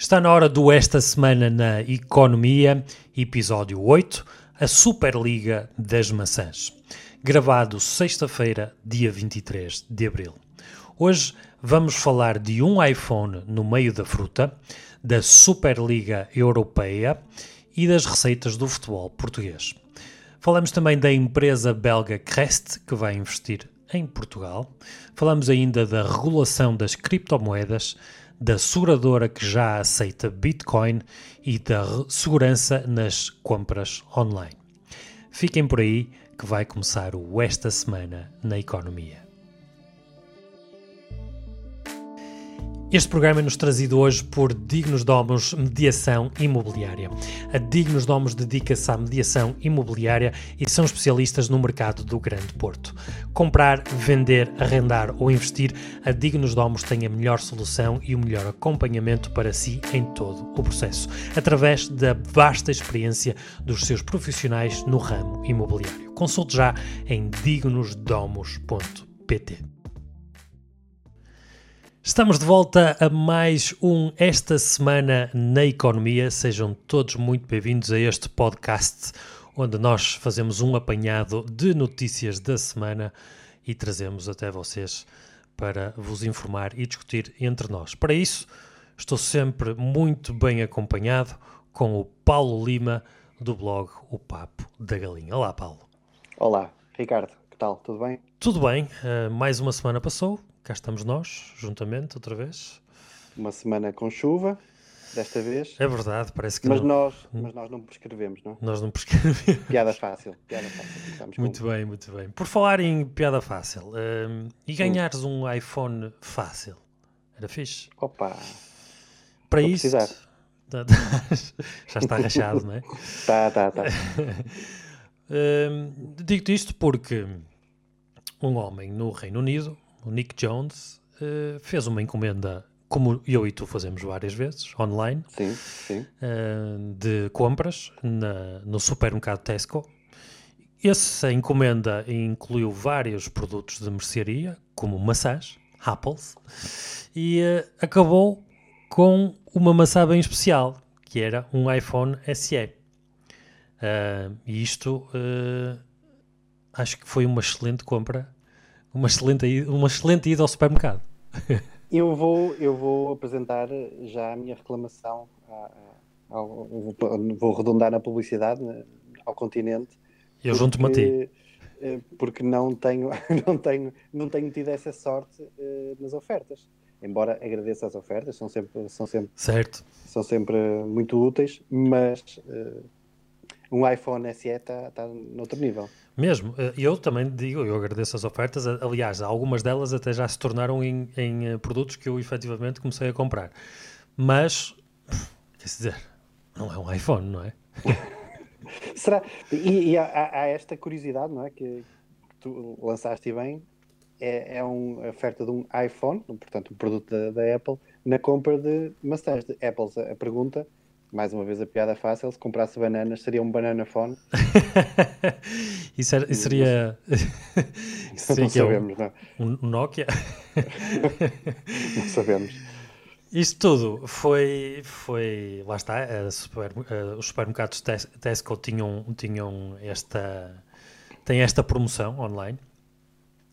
Está na hora do Esta Semana na Economia, episódio 8, a Superliga das Maçãs. Gravado sexta-feira, dia 23 de abril. Hoje vamos falar de um iPhone no meio da fruta, da Superliga Europeia e das receitas do futebol português. Falamos também da empresa belga Crest, que vai investir em Portugal. Falamos ainda da regulação das criptomoedas, da seguradora que já aceita Bitcoin e da segurança nas compras online. Fiquem por aí que vai começar o Esta Semana na Economia. Este programa é nos trazido hoje por Dignos Domos Mediação Imobiliária. A Dignos Domos dedica-se à mediação imobiliária e são especialistas no mercado do Grande Porto. Comprar, vender, arrendar ou investir, a Dignos Domos tem a melhor solução e o melhor acompanhamento para si em todo o processo, através da vasta experiência dos seus profissionais no ramo imobiliário. Consulte já em dignosdomos.pt. Estamos de volta a mais um Esta Semana na Economia. Sejam todos muito bem-vindos a este podcast onde nós fazemos um apanhado de notícias da semana e trazemos até vocês para vos informar e discutir entre nós. Para isso, estou sempre muito bem acompanhado com o Paulo Lima do blog O Papo da Galinha. Olá, Paulo. Olá, Ricardo. Que tal? Tudo bem? Tudo bem. Uh, mais uma semana passou cá estamos nós, juntamente, outra vez. Uma semana com chuva, desta vez. É verdade, parece que mas não. Nós, mas nós não prescrevemos, não? Nós não prescrevemos. Piada fácil, piada fácil. Muito com... bem, muito bem. Por falar em piada fácil, um, e ganhares um iPhone fácil, era fixe? Opa! Para isso... Já está rachado, não é? Tá, tá, tá. um, Digo-te isto porque um homem no Reino Unido o Nick Jones, uh, fez uma encomenda, como eu e tu fazemos várias vezes, online, sim, sim. Uh, de compras na, no supermercado Tesco. Essa encomenda incluiu vários produtos de mercearia, como maçãs, apples, e uh, acabou com uma maçã bem especial, que era um iPhone SE. e isto acho que foi uma excelente compra uma excelente, uma excelente ida ao supermercado. eu, vou, eu vou apresentar já a minha reclamação, ao, vou arredondar na publicidade ao continente. Eu junto-me a ti. Eh, porque não tenho, não, tenho, não tenho tido essa sorte uh, nas ofertas. Embora agradeça as ofertas, são sempre, são sempre, certo. são sempre muito úteis, mas uh, um iPhone SE está tá noutro nível. Mesmo, eh, eu também digo, eu agradeço as ofertas, aliás, algumas delas até já se tornaram em, em eh, produtos que eu efetivamente comecei a comprar. Mas, quer dizer, não é um iPhone, não é? Será? E, e há, há, esta curiosidade, não é? Que tu lançaste bem, é, é uma oferta de um iPhone, portanto, um produto da, da Apple, na compra de maçãs de Apple. A pergunta mais uma vez a piada fácil, se comprasse bananas seria um banana phone. isso, era, isso seria. isso seria não sabemos, um, não. Um Nokia? não sabemos. Isto tudo foi, foi lá está, super, uh, os supermercados Tesco tinham, tinham esta, tem esta promoção online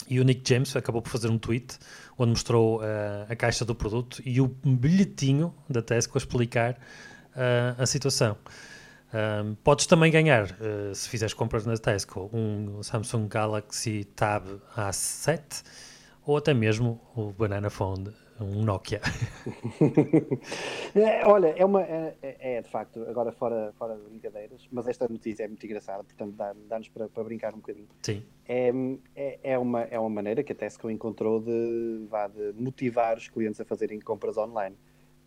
e o Nick James acabou por fazer um tweet onde mostrou uh, a caixa do produto e o bilhetinho da Tesco a explicar a situação. Um, podes também ganhar, uh, se fizeres compras na Tesco, um Samsung Galaxy Tab A7 ou até mesmo o Banana Phone, um Nokia. é, olha, é, uma, é, é, é, de facto, agora fora, fora de brincadeiras, mas esta notícia é muito engraçada, portanto dá-nos para, para brincar um bocadinho. Sim. É, é, é, uma, é uma maneira que a Tesco encontrou de, vá, de motivar os clientes a fazerem compras online.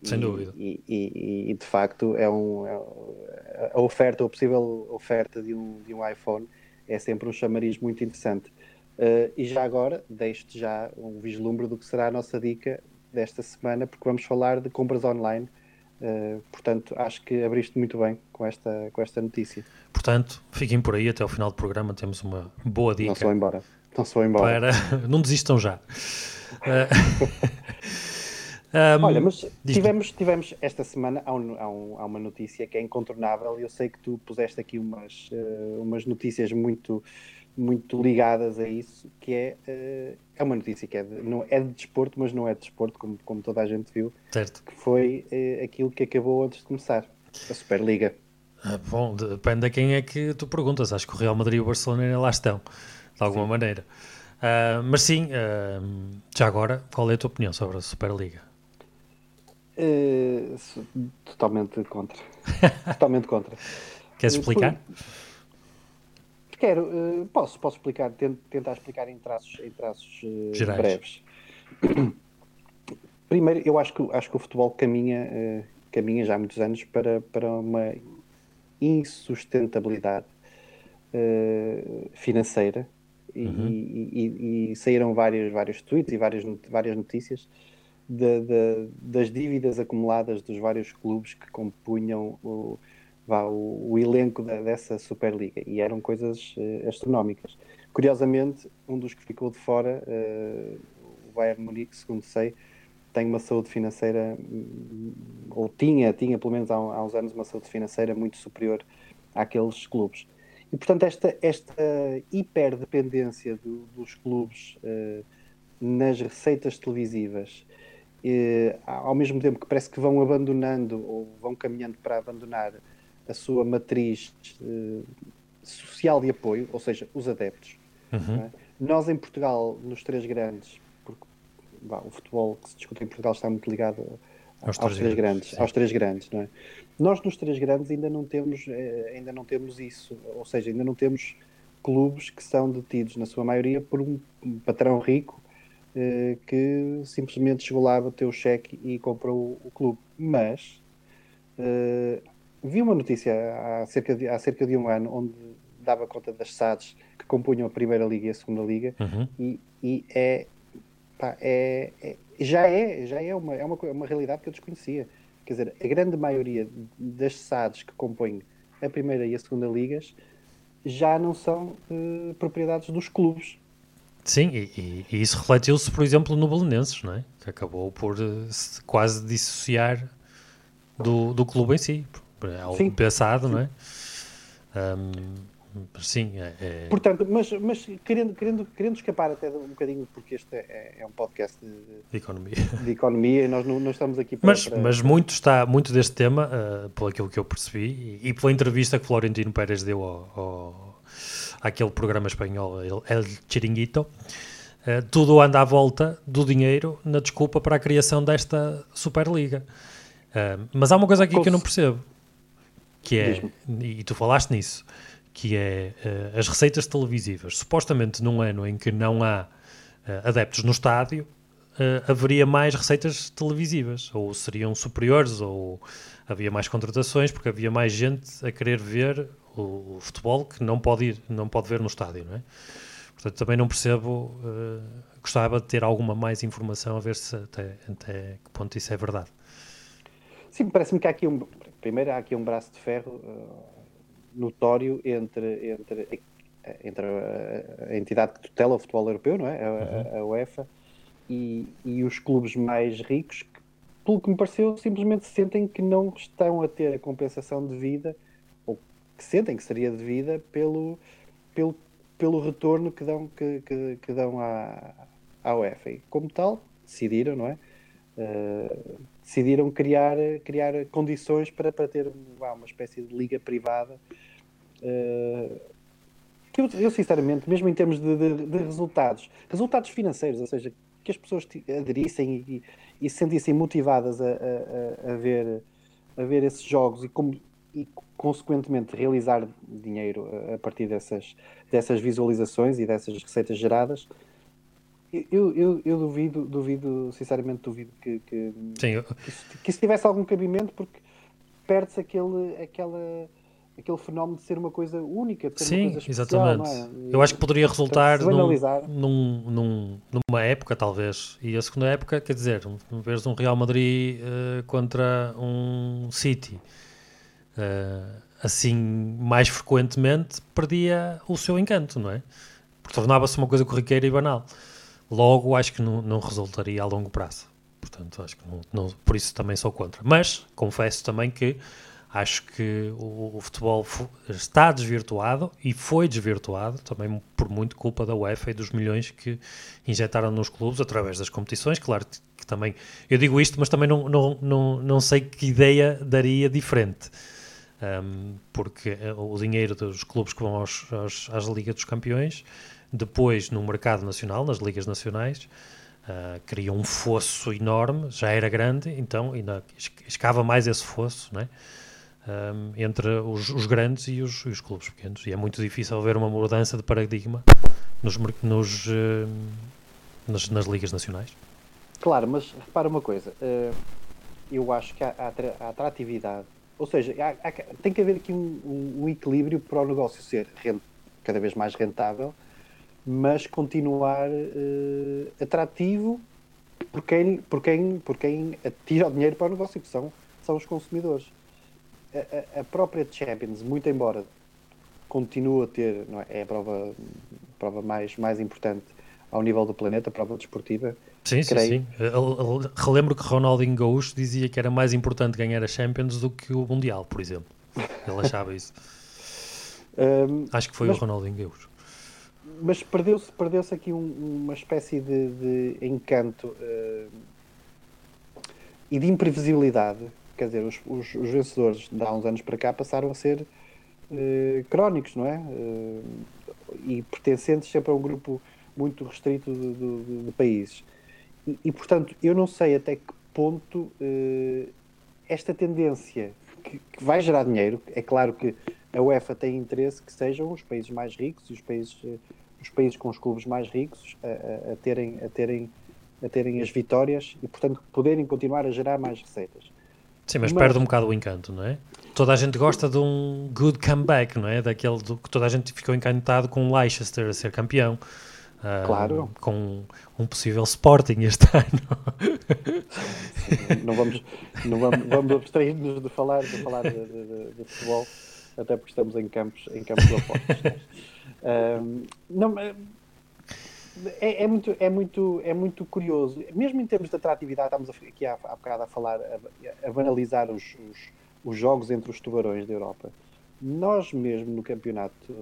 Sem e, dúvida. E, e, e, de facto é um, é, a oferta, a possível oferta de um, de um iPhone é sempre um chamariz muito interessante. Uh, e já agora, deixo-te já um vislumbre do que será a nossa dica desta semana, porque vamos falar de compras online. Uh, portanto, acho que abriste muito bem com esta, com esta notícia. Portanto, fiquem por aí, até ao final do programa temos uma boa dica. Não se vão embora. Não se vão embora. Para... Não desistam já. Uh... Um, Olha, mas tivemos, tivemos esta semana, há, um, há, um, há, uma notícia que é incontornável e eu sei que tu puseste aqui umas, uh, umas notícias muito, muito ligadas a isso, que é, uh, é uma notícia que é de, não, é de desporto, mas não é de desporto, como, como toda a gente viu, certo. que foi uh, aquilo que acabou antes de começar, a Superliga. Ah, bom, depende a quem é que tu perguntas, acho que o Real Madrid e o Barcelona lá estão, de alguma sim. maneira. Uh, mas sim, uh, já agora, qual é a tua opinião sobre a Superliga? Uh, totalmente contra. totalmente contra. Queres explicar? Quero, posso, posso explicar, tentar explicar em traços, em traços breves. Primeiro, eu acho que, acho que o futebol caminha, caminha já há muitos anos para, para uma insustentabilidade financeira uhum. e, e, e, saíram vários, vários tweets e várias, várias notícias de, de, das dívidas acumuladas dos vários clubes que compunham o, vá, o, o elenco da, dessa Superliga e eram coisas uh, astronómicas. Curiosamente, um dos que ficou de fora, uh, o Bayern Munique, segundo sei, tem uma saúde financeira, hum, ou tinha, tinha pelo menos há, há uns anos, uma saúde financeira muito superior àqueles clubes. E, portanto, esta, esta hiperdependência do, dos clubes uh, nas receitas televisivas, uh, ao mesmo tempo que parece que vão abandonando ou vão caminhando para abandonar a sua matriz uh, social de apoio, ou seja, os adeptos. Uhum. É? Nós, em Portugal, nos três grandes, porque bah, o futebol que se discute em Portugal está muito ligado aos, aos três, grandes, aos três grandes, não é? Nós nos três grandes ainda não temos, eh, ainda não temos isso, ou seja, ainda não temos clubes que são detidos na sua maioria por um patrão rico eh, que simplesmente chegou lá, bateu o cheque e comprou o, clube. Mas eh, vi uma notícia há cerca, de, há cerca de um ano onde dava conta das SADs que compunham a Primeira Liga e a Segunda Liga uhum. e, e é, pá, é, é, já é, já é uma, é uma, uma realidade que eu desconhecia. Quer dizer, a grande maioria das SADs que compõem a primeira e a segunda ligas já não são uh, propriedades dos clubes. Sim, e, e isso refletiu-se, por exemplo, no Belenenses, não é? Que acabou por uh, quase dissociar do, do clube em si. É algo Sim. pensado, não é? Um, Sim, é, é... Portanto, mas, mas querendo, querendo, querendo escapar até um bocadinho, porque este é, é um podcast de, de, economia. de economia e nós não, não estamos aqui para. Mas, para... mas muito, está, muito deste tema, uh, pelo aquilo que eu percebi, e, e, pela entrevista que Florentino Pérez deu ao, ao, àquele programa espanhol, El Chiringuito, uh, tudo anda à volta do dinheiro na desculpa para a criação desta Superliga. Uh, mas há uma coisa aqui que eu não percebo, que é, e tu falaste nisso que é uh, as receitas televisivas. Supostamente num ano em que não há uh, adeptos no estádio, uh, haveria mais receitas televisivas, ou seriam superiores, ou havia mais contratações, porque havia mais gente a querer ver o, o futebol que não pode ir, não pode ver no estádio, não é? Portanto, também não percebo, gostava de ter alguma mais informação a ver se até, até que ponto isso é verdade. Sim, parece-me que há aqui um, primeiro há aqui um braço de ferro notório entre, entre, entre a, a, entidade que tutela o futebol europeu, não é? A, a, a UEFA, e, e os clubes mais ricos, que, pelo que me pareceu, simplesmente sentem que não estão a ter a compensação devida, ou que sentem que seria devida pelo, pelo, pelo retorno que dão, que, que, que dão à, à UEFA. E, como tal, decidiram, não é? Uh, decidiram criar, criar condições para, para ter uma, espécie de liga privada. Uh, eu, eu, sinceramente, mesmo em termos de, de, de, resultados, resultados financeiros, ou seja, que as pessoas aderissem e, e se sentissem motivadas a, a, a, ver, a ver esses jogos e, como, e consequentemente realizar dinheiro a partir dessas, dessas visualizações e dessas receitas geradas, eu, eu, eu, duvido, duvido, sinceramente duvido que, que, Sim, que, isso, tivesse algum cabimento porque perde-se aquele, aquela, aquele fenómeno de ser uma coisa única, de ser Sim, uma coisa especial, exatamente. É? Eu acho que poderia resultar num, num, num, numa época, talvez, e a segunda época, quer dizer, vez um Real Madrid uh, contra um City, assim, mais frequentemente, perdia o seu encanto, não é? Tornava-se uma coisa corriqueira e banal. Logo, acho que não, não resultaria a longo prazo. Portanto, acho que não, não, por isso também sou contra. Mas confesso também que acho que o, o, futebol está desvirtuado e foi desvirtuado também por muito culpa da UEFA e dos milhões que injetaram nos clubes através das competições. Claro que também eu digo isto, mas também não, não, não, não sei que ideia daria diferente. Um, porque eh, o dinheiro dos clubes que vão aos, aos, às Ligas dos Campeões, depois no mercado nacional, nas ligas nacionais, uh, cria um fosso enorme, já era grande, então ainda escava mais esse fosso, não é? um, entre os, os grandes e os, os, clubes pequenos. E é muito difícil haver uma mudança de paradigma nos, nos, uh, nas, nas, ligas nacionais. Claro, mas repara uma coisa, uh, eu acho que a atratividade, ou seja, há, há, tem que haver aqui um, um, equilíbrio para o negócio ser rent, cada vez mais rentável, mas continuar uh, atrativo por quem, por, quem, por quem atira o dinheiro para o negócio, que são, são os consumidores a, a, própria Champions, muito embora continue a ter, é? é, a prova, a prova mais, mais importante ao nível do planeta, a prova desportiva. Sim, sim, sim. relembro que Ronaldinho Gaúcho dizia que era mais importante ganhar a Champions do que o Mundial, por exemplo. Ele achava isso. um, Acho que foi mas, o Ronaldinho Gaúcho. Mas perdeu-se perdeu aqui um, uma espécie de, de encanto uh, e de imprevisibilidade quer dizer, os, os, os, vencedores de há uns anos para cá passaram a ser uh, crónicos, não é? Uh, e pertencentes sempre a um grupo muito restrito de, de, de países. E, portanto, eu não sei até que ponto uh, esta tendência que, que, vai gerar dinheiro, é claro que a UEFA tem interesse que sejam os países mais ricos e os países, os países com os clubes mais ricos a, a, a terem, a, terem, a terem as vitórias e, portanto, poderem continuar a gerar mais receitas. Sim, mas, mas, perde um bocado o encanto, não é? Toda a gente gosta de um good comeback, não é? Daquele do, que toda a gente ficou encantado com o Leicester a ser campeão. Uh, claro. Com um possível Sporting este ano. não vamos, não vamos, vamos abstrair-nos de falar, de, falar de, de, de, futebol, até porque estamos em campos, em campos opostos. um, não, é, é, muito, é, muito, é muito curioso, mesmo em termos de atratividade, estamos aqui há, há bocado a falar, a, a banalizar os, os, os, jogos entre os tubarões da Europa. Nós mesmo no campeonato,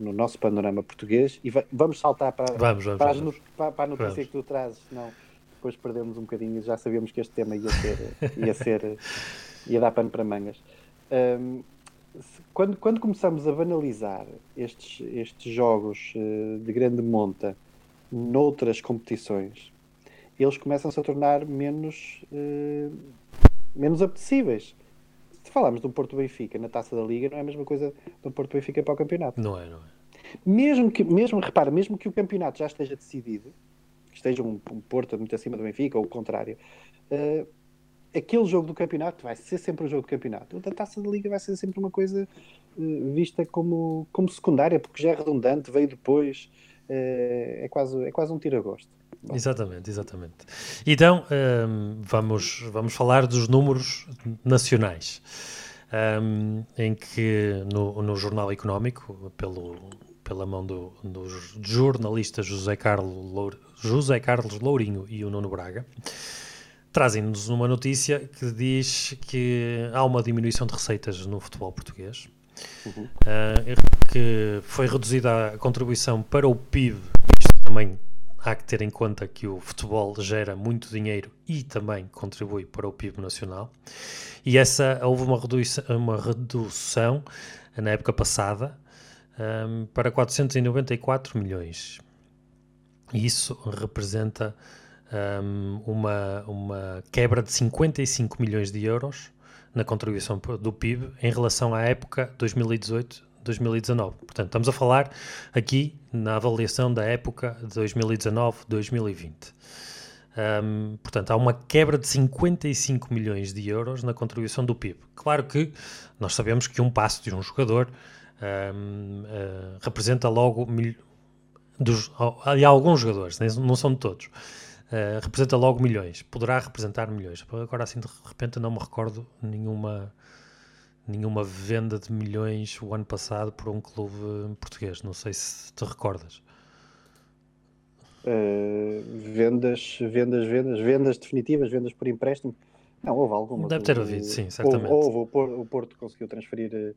no nosso panorama português, e vamos saltar para, vamos, vamos, para, vamos. para, para a notícia que tu trazes, senão depois perdemos um bocadinho, já sabíamos que este tema ia ser, ia ser, ia dar pano para mangas. Um, quando, quando começamos a banalizar estes, estes jogos uh, de grande monta noutras competições, eles começam-se a tornar menos, uh, menos apetecíveis. Se falarmos de um Porto Benfica na taça da Liga, não é a mesma coisa de um Porto Benfica para o campeonato. Não é, não é. Mesmo que, mesmo, repara, mesmo que o campeonato já esteja decidido, que esteja um, um Porto muito acima do Benfica ou o contrário, uh, aquele jogo do campeonato vai ser sempre um jogo do campeonato. A taça da Liga vai ser sempre uma coisa uh, vista como, como secundária, porque já é redundante, veio depois. Eh, é, quase, é quase um tiro a gosto. Bom. Exatamente, exatamente. Então, um, vamos, vamos falar dos números nacionais, um, em que no, no Jornal Económico, pelo, pela mão do, do jornalista José Carlos, Lour, José Carlos Lourinho e o Nuno Braga, trazem-nos uma notícia que diz que há uma diminuição de receitas no futebol português uhum. uh, que foi reduzida a contribuição para o PIB. Isto também há que ter em conta que o futebol gera muito dinheiro e também contribui para o PIB nacional. E essa houve uma redução, uma redução na época passada um, para 494 milhões. Isso representa um, uma, uma quebra de 55 milhões de euros na contribuição do PIB em relação à época 2018-2019. Portanto, estamos a falar aqui na avaliação da época de 2019-2020. Um, portanto, há uma quebra de 55 milhões de euros na contribuição do PIB. Claro que nós sabemos que um passo de um jogador um, uh, ah, representa logo mil, dos, há alguns jogadores, não são de todos, uh, representa logo milhões, poderá representar milhões. Agora assim de repente não me recordo nenhuma nenhuma venda de milhões o ano passado por um clube português. Não sei se te recordas. Uh, vendas, vendas, vendas, vendas definitivas, vendas por empréstimo. Não, houve algumas. Deve ter havido, sim, certamente. Houve, houve, o Porto conseguiu transferir uh,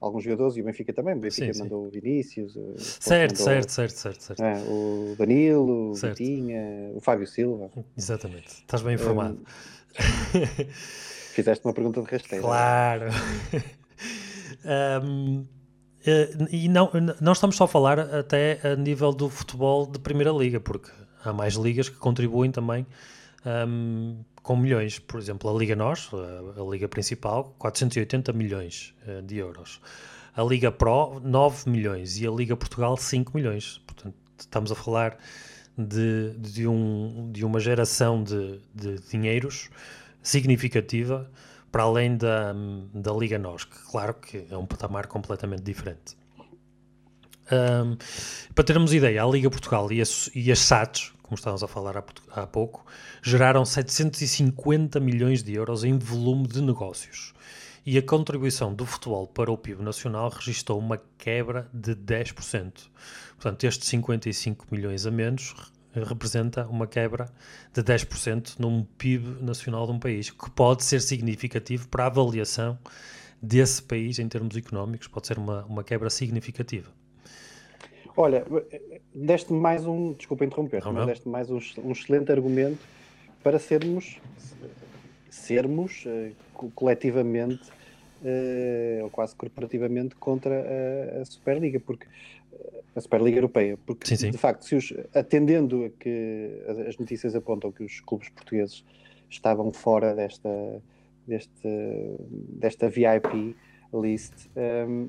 alguns jogadores e o Benfica também. O Benfica sim, mandou sim. o Vinícius. O certo, mandou, certo, certo, certo, certo. O Danilo, certo. o Vitinha, o Fábio Silva. Exatamente, estás bem informado. Um, fizeste uma pergunta de rasteira. Claro. um, eh, e não, não estamos só a falar até a nível do futebol de Primeira Liga, porque há mais ligas que contribuem também um, com milhões. Por exemplo, a Liga Nós, a, liga principal, 480 milhões uh, de euros. A Liga Pro, 9 milhões. E a Liga Portugal, 5 milhões. Portanto, estamos a falar de, de, um, de uma geração de, de dinheiros significativa para além da, da Liga NOS, que claro que é um patamar completamente diferente. Um, para termos ideia, a Liga Portugal e, as, e as SATs, como estávamos a falar há, há, pouco, geraram 750 milhões de euros em volume de negócios. E a contribuição do futebol para o PIB nacional registrou uma quebra de 10%. Portanto, estes 55 milhões a menos representa uma quebra de 10% num PIB nacional de um país, que pode ser significativo para a avaliação desse país em termos económicos, pode ser uma, uma quebra significativa. Olha, deste mais um, desculpa interromper, mas deste mais um, um, excelente argumento para sermos, sermos uh, coletivamente uh, ou quase corporativamente contra a, a Superliga, porque a Superliga Europeia, porque sim, sim. de facto, se os, atendendo a que as notícias apontam que os clubes portugueses estavam fora desta, deste, desta VIP list, um,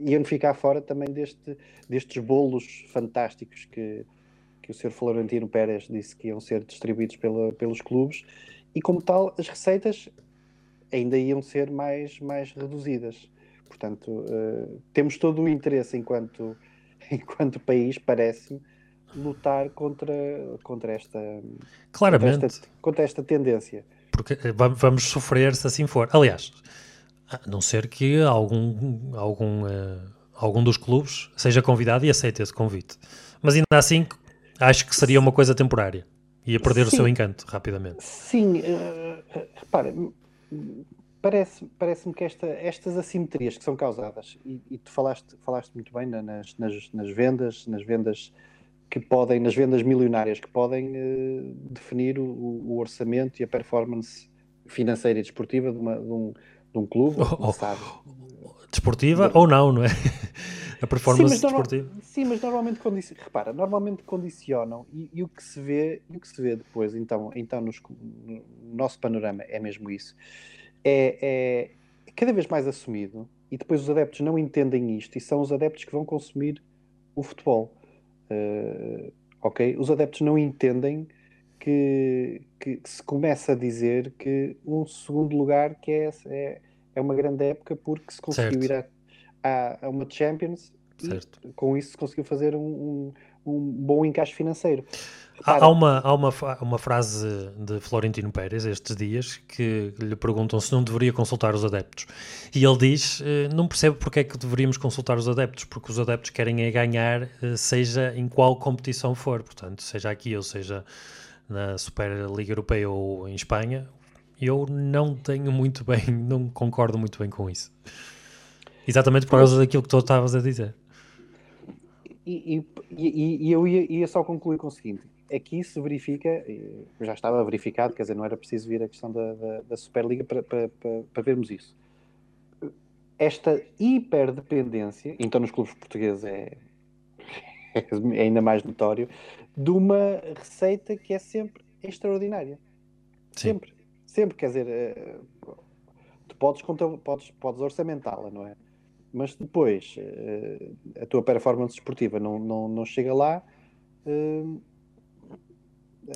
iam ficar fora também deste, destes bolos fantásticos que, que o Sr. Florentino Pérez disse que iam ser distribuídos pela, pelos clubes, e como tal, as receitas ainda iam ser mais, mais reduzidas. Portanto, uh, temos todo o interesse enquanto, enquanto país, parece-me, lutar contra, contra, esta, Claramente. Contra esta, contra esta tendência. Porque eh, vamos sofrer se assim for. Aliás, a não ser que algum, algum, uh, algum dos clubes seja convidado e aceite esse convite. Mas ainda assim, acho que seria uma coisa temporária. Ia perder Sim. o seu encanto rapidamente. Sim, uh, repara, parece-me parece que esta, estas assimetrias que são causadas, e, e tu falaste, falaste muito bem nas, nas, nas, vendas, nas vendas que podem, nas vendas milionárias que podem uh, definir o, o, orçamento e a performance financeira e desportiva de, uma, de, um, de um clube, oh, sabe? Desportiva ou não, não é? A performance sim, desportiva. sim, mas normalmente condicionam, repara, normalmente condicionam e, e, o que se vê, e o que se vê depois, então, então nos, no nosso panorama é mesmo isso é, é cada vez mais assumido e depois os adeptos não entendem isto e são os adeptos que vão consumir o futebol. Uh, ok? Os adeptos não entendem que, que, que, se começa a dizer que um segundo lugar que é, é, é uma grande época porque se conseguiu certo. ir a, a, a, uma Champions certo. e com isso se conseguiu fazer um, um, um bom encaixe financeiro. Há, há, uma, há uma, uma frase de Florentino Pérez estes dias que lhe perguntam se não deveria consultar os adeptos. E ele diz: eh, Não percebo porque é que deveríamos consultar os adeptos, porque os adeptos querem é ganhar, eh, seja em qual competição for, portanto, seja aqui ou seja na Superliga Europeia ou em Espanha. Eu não tenho muito bem, não concordo muito bem com isso. Exatamente por causa daquilo que tu estavas a dizer. E, e, e, eu ia, ia, só concluir com o seguinte: aqui se verifica, já estava verificado, quer dizer, não era preciso vir a questão da, da, da Superliga para, para, para, para, vermos isso. Esta hiperdependência, então nos clubes portugueses é, é ainda mais notório, de uma receita que é sempre extraordinária. Sim. Sempre, sempre, quer dizer, eh, tu podes, podes, podes orçamentá-la, não é? Mas depois eh, a tua performance esportiva não, não, não chega lá eh,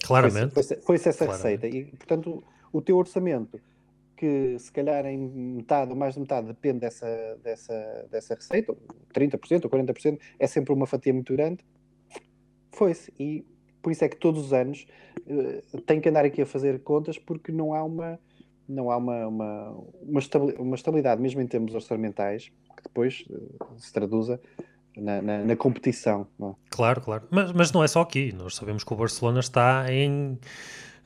Claramente. Foi-se foi essa Claramente. receita. E, portanto, o teu orçamento, que se calhar em metade ou mais de metade depende dessa, dessa, dessa receita, 30% ou 40%, é sempre uma fatia muito grande, foi-se. E por isso é que todos os anos uh, tem que andar aqui a fazer contas porque não há uma não há uma, uma, uma, estabilidade, mesmo em termos orçamentais, que depois uh, se traduza na, na, na competição. É? Claro, claro. Mas, mas não é só aqui. Nós sabemos que o Barcelona está em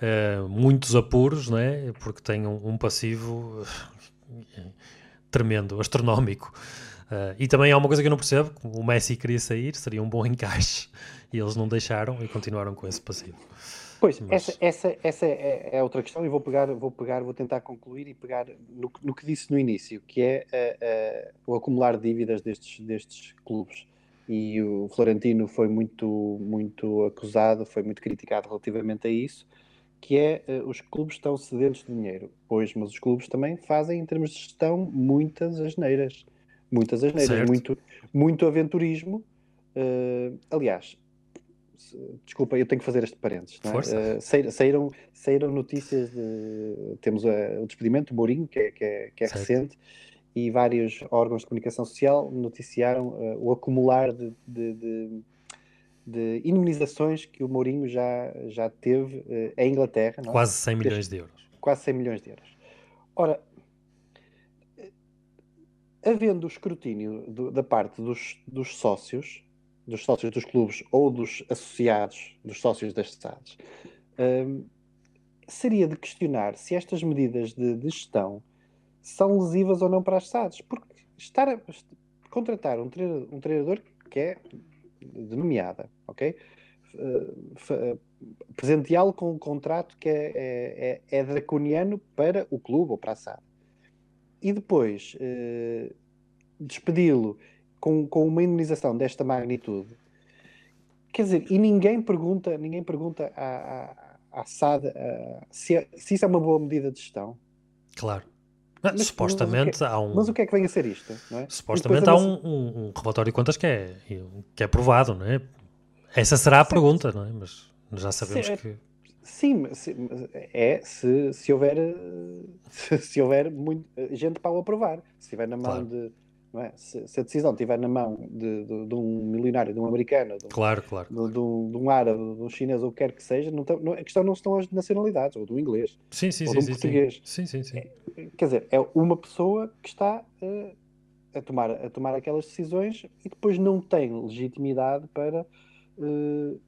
uh, muitos apuros, né? porque tem um, um passivo uh, tremendo, astronómico. Uh, e também há uma coisa que eu não percebo: o Messi queria sair, seria um bom encaixe, e eles não deixaram e continuaram com esse passivo. Pois, Mas... essa, essa, essa é, é, outra questão e vou pegar, vou pegar, vou tentar concluir e pegar no, no que disse no início, que é uh, uh, o acumular dívidas destes, destes clubes. E o Florentino foi muito, muito acusado, foi muito criticado relativamente a isso, que é uh, os clubes estão sedentos de dinheiro. Pois, mas os clubes também fazem, em termos de gestão, muitas asneiras. Muitas asneiras, muito, muito aventurismo. aliás, desculpa, eu tenho que fazer este parênteses. É? Uh, saíram, saíram notícias de. Temos uh, o despedimento do Mourinho, que é, que é, que é recente, e vários órgãos de comunicação social noticiaram uh, o acumular de, de, de, de, imunizações que o Mourinho já, já teve em Inglaterra. É? Quase 100 milhões de euros. Quase 100 milhões de euros. Ora, havendo o escrutínio do, da parte dos, dos sócios dos sócios dos clubes ou dos associados, dos sócios das SADs, um, seria de questionar se estas medidas de, de, gestão são lesivas ou não para as SADs. Porque estar a contratar um treinador, um treinador que é de nomeada, ok? Uh, presenteá-lo com um contrato que é, é, é, é, draconiano para o clube ou para a SAD. E depois uh, despedi-lo com, com uma indenização desta magnitude, quer dizer, e ninguém pergunta, ninguém pergunta à, à, à SAD uh, se, é, se isso é uma boa medida de gestão. Claro. Mas, supostamente mas há um. Mas o que é que vem a ser isto? É? Supostamente há um, um, um, relatório de contas que é, que é provado, não é? Essa será a pergunta, não é? Mas já sabemos é que. Sim, é se, se houver se, se houver muito, gente para o aprovar. Se estiver na mão claro. de é? Se, se, a decisão estiver na mão de, de, de, um milionário, de um americano, de um, claro, claro. De, de, um, de um árabe, de um chinês, ou o que quer que seja, não, não, a questão não estão as nacionalidades, ou do inglês, sim, sim, ou sim, do português. Sim, sim, sim. É, quer dizer, é uma pessoa que está uh, a, tomar, a tomar aquelas decisões e depois não tem legitimidade para uh,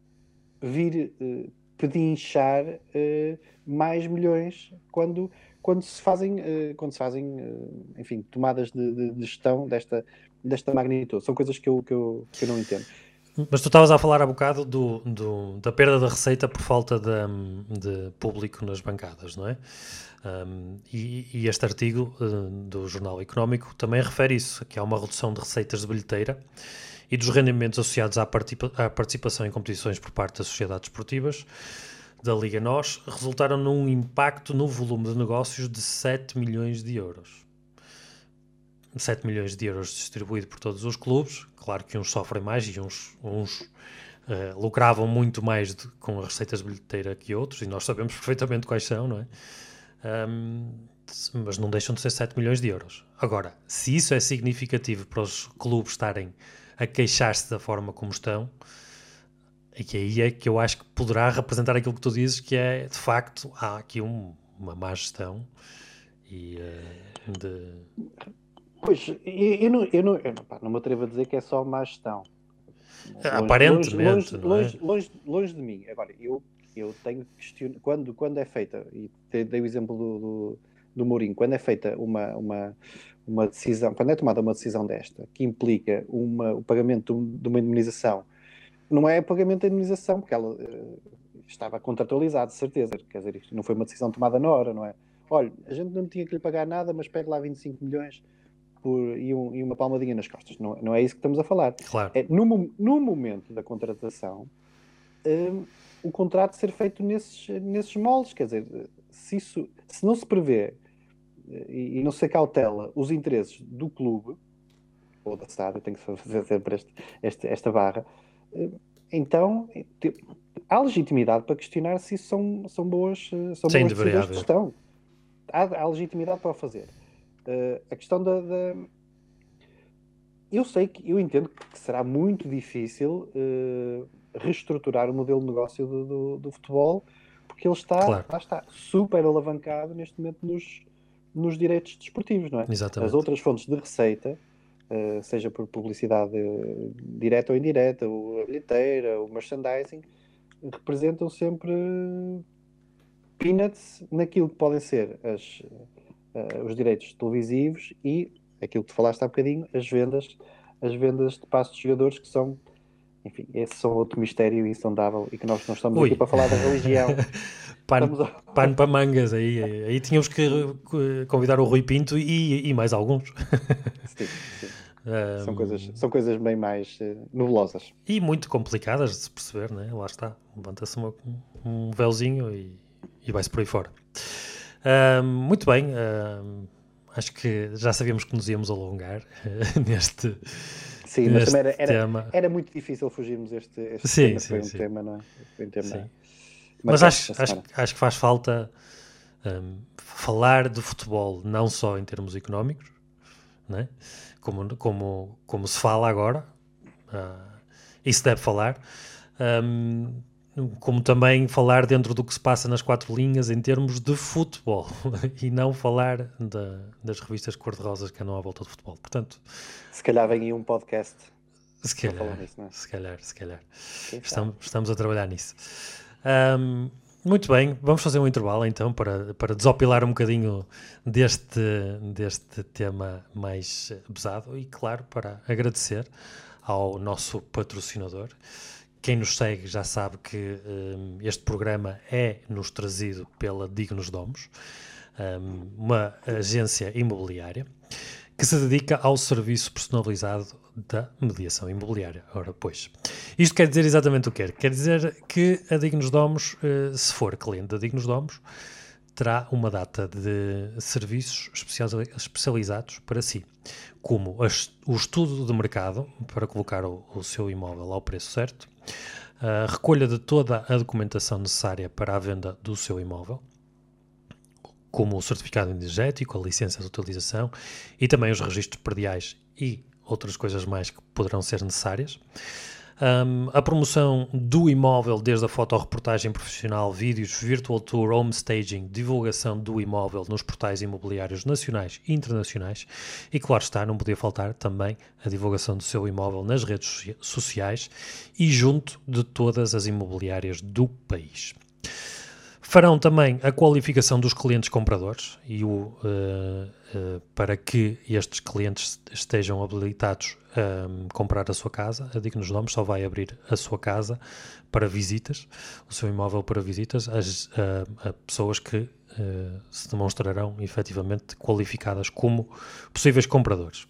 vir uh, pedinchar mais milhões quando quando se fazem, uh, quando se fazem uh, enfim, tomadas de, de, de, gestão desta, desta magnitude. São coisas que eu, que eu, que eu não entendo. Mas tu estavas a falar há bocado do, do, da perda da receita por falta de, de público nas bancadas, não é? Um, e, e, este artigo uh, do Jornal Económico também refere isso, que há uma redução de receitas de bilheteira e dos rendimentos associados à, participa à participação em competições por parte das sociedades esportivas, da Liga NOS resultaram num impacto no volume de negócios de 7 milhões de euros. 7 milhões de euros distribuído por todos os clubes. Claro que uns sofrem mais e uns, uns uh, lucravam muito mais de, com as receitas de bilheteira que outros, e nós sabemos perfeitamente quais são, não é? Um, mas não deixam de ser 7 milhões de euros. Agora, se isso é significativo para os clubes estarem a queixar-se da forma como estão, e que aí é que eu acho que poderá representar aquilo que tu dizes, que é de facto há aqui um, uma má gestão e uh, de. Pois, eu, eu, não, eu, não, eu pá, não me atrevo a dizer que é só má gestão. Longe, Aparentemente. Longe, longe, é? longe, longe, de mim. Agora, eu, eu tenho questionar. Quando, quando é feita, e dei o exemplo do, do, do Mourinho, quando é feita uma, uma, uma decisão, quando é tomada uma decisão desta, que implica uma, o pagamento de uma indemnização não é pagamento de indemnização, porque ela uh, estava contratualizada, de certeza. Quer dizer, isto não foi uma decisão tomada na hora, não é? Olha, a gente não tinha que lhe pagar nada, mas pega lá 25 milhões por, e, um, e, uma palmadinha nas costas. Não, não é isso que estamos a falar. Claro. É, no, no momento da contratação, um, o contrato ser feito nesses, nesses moldes. Quer dizer, se, isso, se não se prevê eh, e, e não se cautela os interesses do clube, ou da SAD, eu tenho que fazer sempre este, este, esta barra, então há legitimidade para questionar se isso são, são boas, eh, são Sem boas decisões de gestão. Há, há, legitimidade para o fazer. Uh, a questão da, da, Eu sei que, eu entendo que será muito difícil uh, reestruturar o modelo de negócio do, do, do futebol, porque ele está, claro. lá está, super alavancado neste momento nos, nos direitos desportivos, não é? Exatamente. As outras fontes de receita uh, seja por publicidade direta ou indireta, o, a bilheteira, o merchandising, representam sempre peanuts naquilo que podem ser as, uh, os direitos televisivos e aquilo que tu falaste há bocadinho, as vendas, as vendas de passos de jogadores que são enfim, esse são outro mistério insondável e que nós não estamos Ui. aqui para falar da religião. pano, a... pano para mangas, aí, aí tínhamos que convidar o Rui Pinto e, e mais alguns. Sim, sim. Um, são, coisas, são coisas bem mais uh, nebulosas. E muito complicadas de se perceber, né? lá está. Levanta-se um véuzinho e, e vai-se por aí fora. Um, muito bem, um, acho que já sabíamos que nos íamos alongar neste Sim, mas também era, era, era, muito difícil fugirmos este, este sim, tema, sim, foi um sim. tema, não é? Foi um tema mas acho, acho, acho que faz falta um, falar de futebol não só em termos económicos, né? como, como, como se fala agora, uh, isso deve falar, um, como também falar dentro do que se passa nas quatro linhas em termos de futebol e não falar da, das revistas cor-de-rosas que andam à volta do futebol. Portanto, se calhar vem aí um podcast. Se calhar, nisso, é? se calhar, se calhar. Estamos, estamos, a trabalhar nisso. Um, muito bem, vamos fazer um intervalo então para, para desopilar um bocadinho deste, deste tema mais pesado e, claro, para agradecer ao nosso patrocinador. Quem nos segue já sabe que um, este programa é nos trazido pela Dignos Domos, um, uma agência imobiliária que se dedica ao serviço personalizado da mediação imobiliária. Ora, pois. Isto quer dizer exatamente o que quer. Quer dizer que a Dignos Domos, uh, se for cliente da Dignos Domos, terá uma data de serviços especializados para si, como o estudo de mercado para colocar o, seu imóvel ao preço certo, a recolha de toda a documentação necessária para a venda do seu imóvel, como o certificado energético, a licença de utilização e também os registros perdiais e outras coisas mais que poderão ser necessárias. Um, a promoção do imóvel, desde a fotoreportagem profissional, vídeos, virtual tour, home staging, divulgação do imóvel nos portais imobiliários nacionais e internacionais. E claro está, não podia faltar também a divulgação do seu imóvel nas redes sociais e junto de todas as imobiliárias do país. Farão também a qualificação dos clientes compradores e o, uh, uh, para que estes clientes estejam habilitados a comprar a sua casa. A Dignos Domes só vai abrir a sua casa para visitas, o seu imóvel para visitas, as, a, a pessoas que uh, se demonstrarão efetivamente qualificadas como possíveis compradores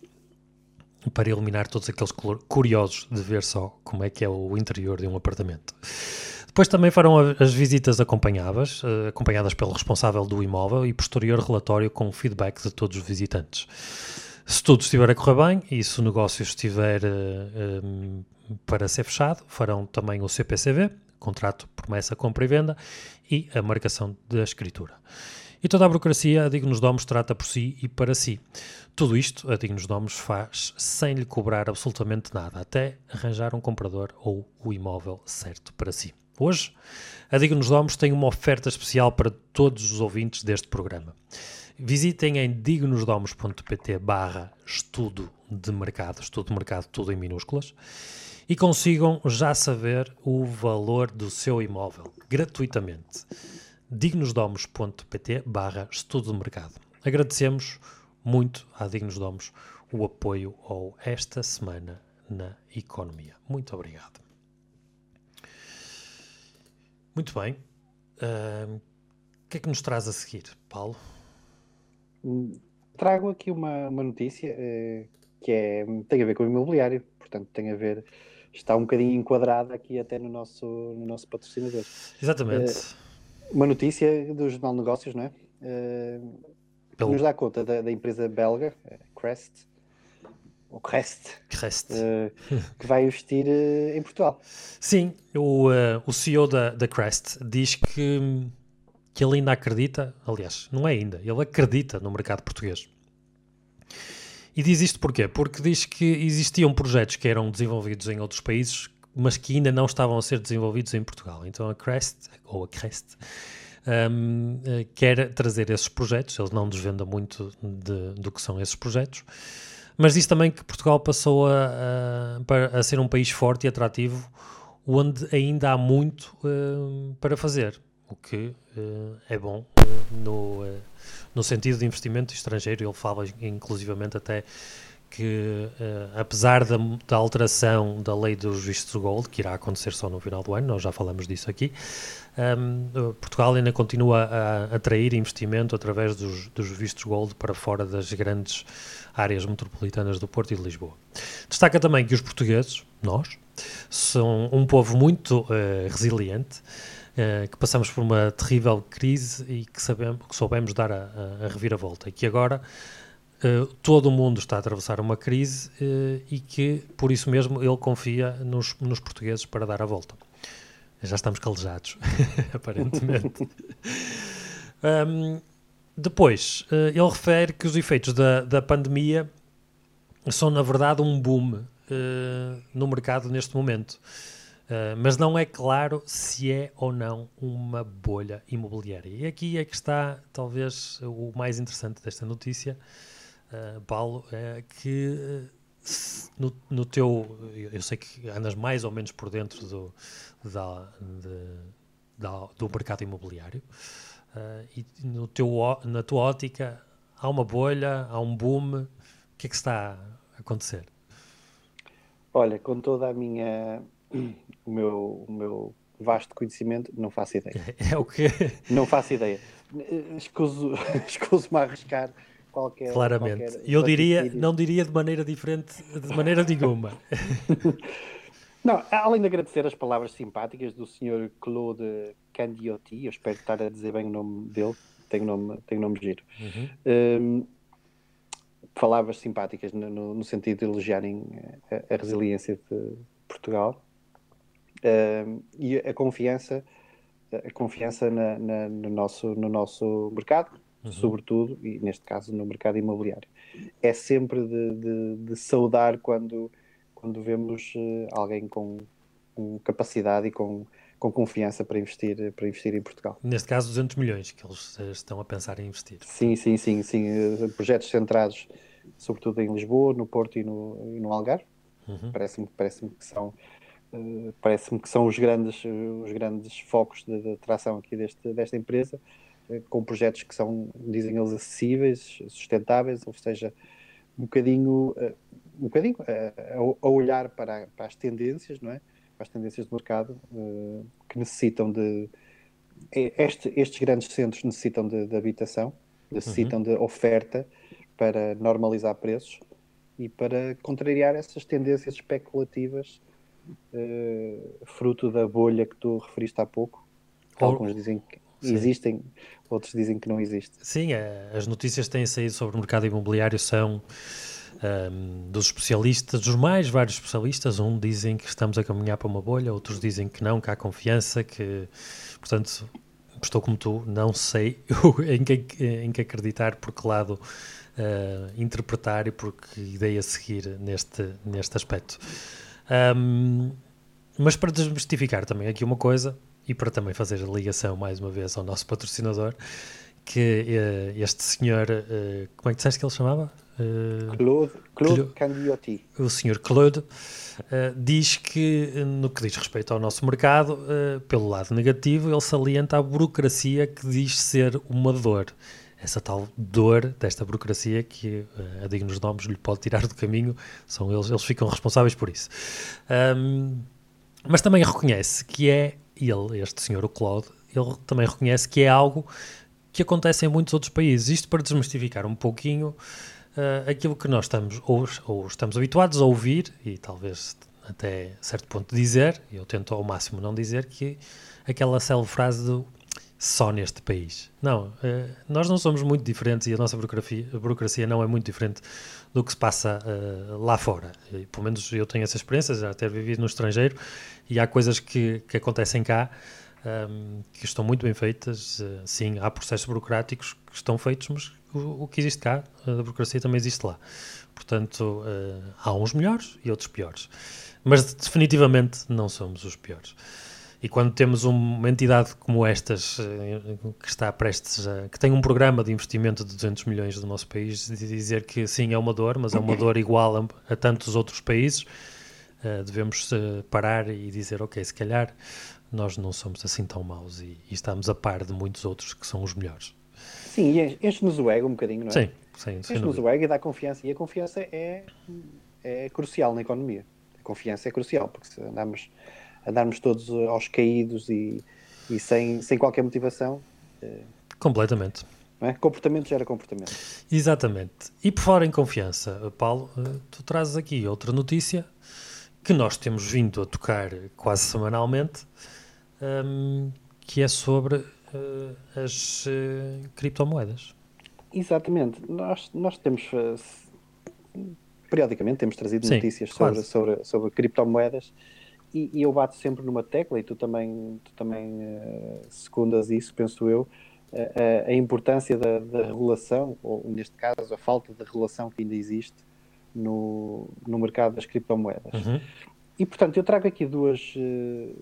para eliminar todos aqueles curiosos de ver só como é que é o interior de um apartamento. Depois também farão as visitas acompanhadas, eh, acompanhadas pelo responsável do imóvel e posterior relatório com feedback de todos os visitantes. Se tudo estiver a correr bem e se o negócio estiver um, eh, para ser fechado, farão também o CPCV, contrato, promessa, compra e venda, e a marcação da escritura. E toda a burocracia a Dignos Domos trata por si e para si. Tudo isto a Dignos Domos faz sem lhe cobrar absolutamente nada, até arranjar um comprador ou o imóvel certo para si. Hoje, a Diga-nos Domos tem uma oferta especial para todos os ouvintes deste programa. Visitem em dignosdomos.pt barra estudo de mercado, estudo de mercado tudo em minúsculas, e consigam já saber o valor do seu imóvel, gratuitamente. dignosdomos.pt barra estudo de mercado. Agradecemos muito à Dignos Domos o apoio ao Esta Semana na Economia. Muito obrigado. Muito bem. Uh, o que é que nos traz a seguir, Paulo? Trago aqui uma, uma notícia uh, que é, tem a ver com o imobiliário, portanto tem a ver, está um bocadinho enquadrada aqui até no nosso, no nosso patrocinador. Exatamente. Uh, uma notícia do Jornal Negócios, não é? Pelo... Nos dá conta da, da empresa belga, Crest, o Crest, Crest. Uh, que vai investir uh, em Portugal. Sim, o, uh, o CEO da, da Crest diz que, que ele ainda acredita, aliás, não é ainda, ele acredita no mercado português. E diz isto porquê? Porque diz que existiam projetos que eram desenvolvidos em outros países, mas que ainda não estavam a ser desenvolvidos em Portugal. Então a Crest, ou a Crest, um, quer trazer esses projetos, ele não desvenda muito de, do que são esses projetos, Mas diz também que Portugal passou a, a, a ser um país forte e atrativo, onde ainda há muito uh, para fazer, o que uh, é bom uh, no, no sentido de investimento estrangeiro. Ele fala inclusivamente até que, apesar da, da, alteração da lei dos vistos gold, que irá acontecer só no final do ano, nós já falamos disso aqui, um, Portugal ainda continua a atrair investimento através dos, dos vistos gold para fora das grandes áreas metropolitanas do Porto e de Lisboa. Destaca também que os portugueses, nós, são um povo muito uh, resiliente, uh, que passamos por uma terrível crise e que, sabemos, que soubemos dar a, a, a reviravolta e que agora uh, todo o mundo está a atravessar uma crise e que, por isso mesmo, ele confia nos, nos portugueses para dar a volta. Já estamos calejados, aparentemente. um, depois, ele refere que os efeitos da, da pandemia são, na verdade, um boom uh, no mercado neste momento. Uh, mas não é claro se é ou não uma bolha imobiliária. E aqui é que está, talvez, o mais interessante desta notícia, Paulo, é que no, no, teu. Eu sei que andas mais ou menos por dentro do, da, de, da, do mercado imobiliário, uh, e no teu, na tua ótica, há uma bolha, há um boom. O que é que está a acontecer? Olha, com toda a minha o meu, o meu vasto conhecimento, não faço ideia. É o quê? Não faço ideia. Escuso, escuso-me a arriscar qualquer. Claramente. Qualquer eu diria, não diria de maneira diferente, de maneira nenhuma. não, além de agradecer as palavras simpáticas do Sr. Claude Candiotti, eu espero estar a dizer bem o nome dele, tem nome, tem nome giro. Uhum. Um, palavras simpáticas no, no, sentido de elogiarem a, a resiliência de Portugal uh, e a confiança a confiança na, na, no, nosso, no nosso mercado, uhum. sobretudo, e neste caso no mercado imobiliário. É sempre de, de, de saudar quando, quando vemos uh, alguém com, com, capacidade e com, com confiança para investir, para investir em Portugal. Neste caso, 200 milhões que eles estão a pensar em investir. Sim, sim, sim, sim. Eh, projetos centrados sobretudo em Lisboa, no Porto e no, e no Algarve. Uhum. Parece-me parece que são parece-me que são os grandes os grandes focos de, de atração aqui deste, desta empresa, com projetos que são dizem eles acessíveis, sustentáveis, ou seja, um bocadinho um bocadinho a, a, olhar para, para, as tendências, não é? Para as tendências do mercado que necessitam de este, estes grandes centros necessitam de, de habitação, necessitam uhum. de oferta para normalizar preços e para contrariar essas tendências especulativas uh, fruto da bolha que tu referiste há pouco. Alguns dizem que Sim. existem, outros dizem que não existe. Sim, é, as notícias que têm saído sobre o mercado imobiliário são um, dos especialistas, dos mais vários especialistas. Um dizem que estamos a caminhar para uma bolha, outros dizem que não, que há confiança, que portanto estou como tu, não sei em que, em que acreditar, por que lado uh, interpretar e por que ideia seguir neste, neste aspecto. Um, mas para desmistificar também aqui uma coisa, e para também fazer a ligação mais uma vez ao nosso patrocinador, que uh, este senhor, uh, como é que disseste que ele chamava? Uh, Claude, Claude. O senhor Claude diz que, no que diz respeito ao nosso mercado, pelo lado negativo, ele salienta a burocracia que diz ser uma dor essa tal dor desta burocracia que a Dignos Nomes lhe pode tirar do caminho, são eles, eles ficam responsáveis por isso. Um, mas também reconhece que é, ele, este senhor, o Claude, ele também reconhece que é algo que acontece em muitos outros países. Isto para desmistificar um pouquinho uh, aquilo que nós estamos ou, ou, estamos habituados a ouvir e talvez até certo ponto dizer, eu tento ao máximo não dizer, que aquela célebre frase do só neste país. Não, uh, nós não somos muito diferentes e a nossa burocracia, a burocracia não é muito diferente do que se passa uh, lá fora. E, pelo menos eu tenho essa experiência, já ter vivido no estrangeiro, e há coisas que, que acontecem cá um, ehm, que estão muito bem feitas. Uh, sim, há processos burocráticos que estão feitos, mas o, que existe cá, a burocracia também existe lá. Portanto, há uns melhores e outros piores. Mas definitivamente não somos os piores. E quando temos uma entidade como estas, eh, que está prestes a, que tem um programa de investimento de 200 milhões do nosso país, dizer que sim, é uma dor, mas é uma dor igual a, a tantos outros países, uh, devemos parar e dizer, ok, se calhar nós não somos assim tão maus e, e estamos a par de muitos outros que são os melhores. Sim, enche-nos o ego um bocadinho, não é? Sim, sim. Enche-nos o ego e dá confiança. E a confiança é, é crucial na economia. A confiança é crucial, porque se andamos, andarmos todos aos caídos e, e sem, sem qualquer motivação. É... Completamente. É? Comportamento gera comportamento. Exatamente. E por fora em confiança, Paulo, eh, tu trazes aqui outra notícia que nós temos vindo a tocar quase semanalmente, um, que é sobre as uh, criptomoedas. Exatamente. Nós, nós temos, uh, periodicamente, temos trazido Sim, notícias sobre, sobre, sobre criptomoedas e, e, eu bato sempre numa tecla, e tu também, tu também secundas isso, penso eu, a, a importância da, da regulação, ou neste caso a falta de regulação que ainda existe no, no mercado das criptomoedas. Uhum. E, portanto, eu trago aqui duas, eh,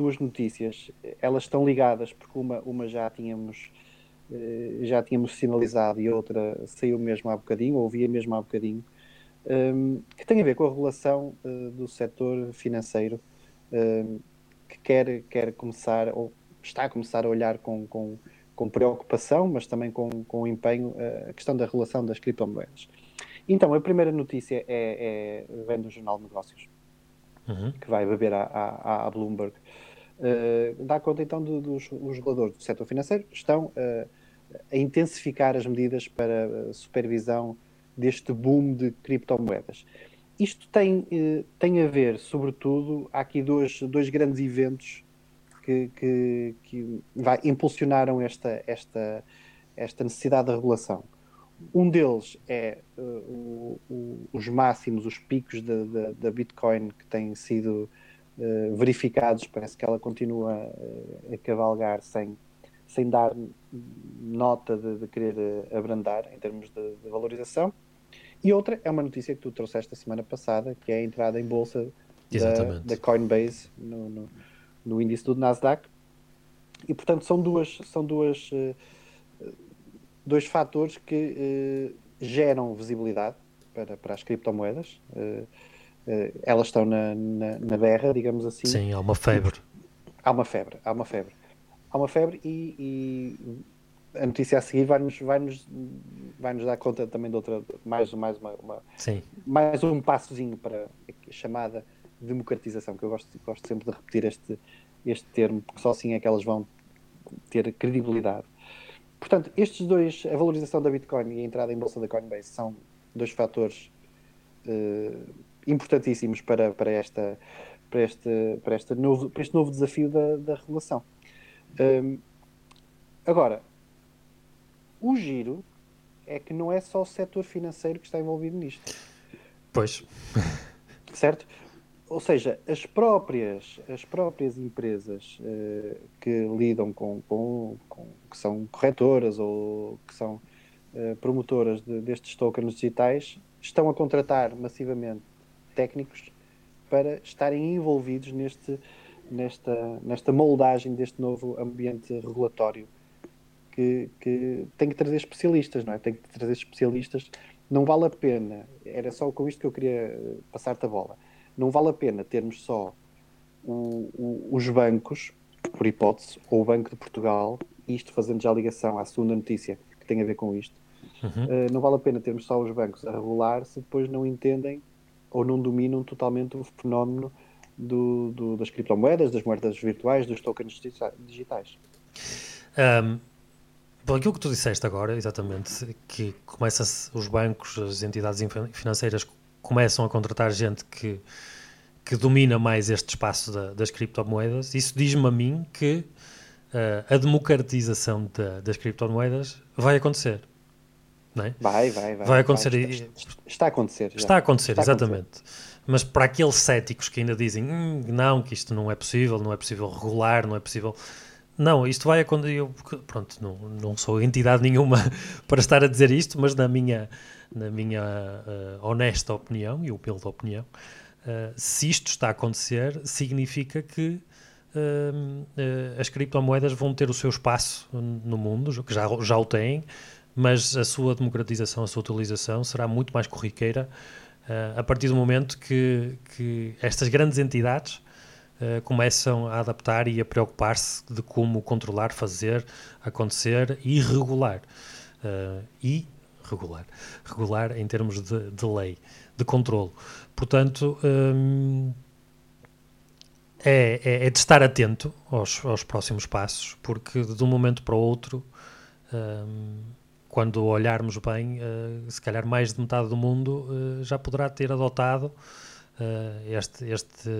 duas notícias. Elas estão ligadas, porque uma, uma já tínhamos eh, já tínhamos sinalizado e outra saiu mesmo há bocadinho, ou ouvia mesmo há bocadinho, ehm, que tem a ver com a regulação uh, do setor financeiro, ehm, que quer, quer começar, ou está a começar a olhar com, com, com preocupação, mas também com, com empenho, uh, a questão da regulação das criptomoedas. Então, a primeira notícia é, é vem do Jornal de Negócios, uhum. que vai beber à, à, à Bloomberg. Uh, dá conta então de, dos os reguladores do setor financeiro estão uh, a intensificar as medidas para supervisão deste boom de criptomoedas. Isto tem, uh, tem a ver, sobretudo, há aqui dois, dois grandes eventos que, que, que vai, impulsionaram esta, esta, esta necessidade de regulação. Um deles é o, o, os máximos, os picos da Bitcoin que têm sido uh, verificados. Parece que ela continua uh, a cavalgar sem, sem dar nota de, de querer abrandar em termos de, de, valorização. E outra é uma notícia que tu trouxeste a semana passada, que é a entrada em bolsa da, da, Coinbase no, no, no, índice do Nasdaq. E portanto são duas, são duas dois fatores que uh, geram visibilidade para, para as criptomoedas. Uh, elas estão na, na, na, berra, digamos assim. Sim, há uma febre. Há uma febre, há uma febre. Há uma febre e, e a notícia a seguir vai-nos vai -nos, vai -nos dar conta também de outra, mais, mais, uma, uma mais um passozinho para a chamada democratização, que eu gosto, gosto sempre de repetir este, este termo, porque só assim é que elas vão ter credibilidade. Portanto, estes dois, a valorização da Bitcoin e a entrada em bolsa da Coinbase são dois fatores uh, importantíssimos para, para, esta, para, este, para, este novo, para este novo desafio da, da regulação. Um, agora, o giro é que não é só o setor financeiro que está envolvido nisto. Pois. Certo? ou seja, as próprias, as próprias empresas uh, que lidam com, com, com, que são corretoras ou que são uh, promotoras de, destes tokens digitais estão a contratar massivamente técnicos para estarem envolvidos neste, nesta, nesta moldagem deste novo ambiente regulatório que, que tem que trazer especialistas, não é? Tem que trazer especialistas. Não vale a pena, era só com isto que eu queria eh, passar-te a bola não vale a pena termos só o, o, os bancos, por hipótese, ou o Banco de Portugal, isto fazendo já ligação à segunda notícia que tem a ver com isto, uhum. uh, não vale a pena termos só os bancos a regular se depois não entendem ou não dominam totalmente o fenómeno do, do, das criptomoedas, das moedas virtuais, dos tokens digitais. Um, bom, aquilo que tu disseste agora, exatamente, que começa os bancos, as entidades financeiras começam a contratar gente que, que domina mais este espaço da, das criptomoedas, isso diz-me a mim que uh, a democratização da, das criptomoedas vai acontecer. É? Vai, vai, vai. Vai acontecer. Vai, está, está, a acontecer. Já. Está a acontecer, está exatamente. A acontecer. Mas para aqueles céticos que ainda dizem hum, não, que isto não é possível, não é possível regular, não é possível. Não, isto vai acontecer. Eu, pronto, não, não sou entidade nenhuma para estar a dizer isto, mas na minha, na minha uh, honesta opinião e o pelo da opinião, uh, se isto está a acontecer, significa que uh, as criptomoedas vão ter o seu espaço no mundo, que já, já o têm, mas a sua democratização, a sua utilização será muito mais corriqueira uh, a partir do momento que, que estas grandes entidades começam a adaptar e a preocupar-se de como controlar, fazer, acontecer e regular. e regular. Regular em termos de, de lei, de controlo. Portanto, hum, é, é, é, de estar atento aos, aos, próximos passos, porque de um momento para o outro, hum, quando olharmos bem, uh, se calhar mais de metade do mundo uh, já poderá ter adotado uh, este, este,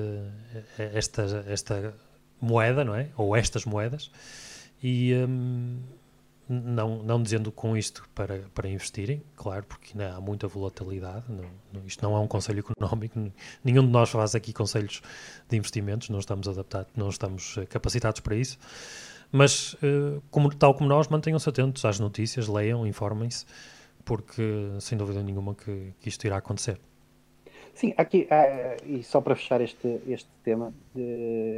esta, esta moeda, não é? Ou estas moedas. E, um, não, não dizendo com isto para, para investirem, claro, porque há muita volatilidade. Não, não, isto não é um conselho económico, nenhum de nós faz aqui conselhos de investimentos, não estamos adaptados, não estamos eh, capacitados para isso. Mas, uh, como, tal como nós, mantenham-se atentos às notícias, leiam, informem-se, porque sem dúvida nenhuma que, que isto irá acontecer. Sim, aqui, ah, e só para fechar este, este tema,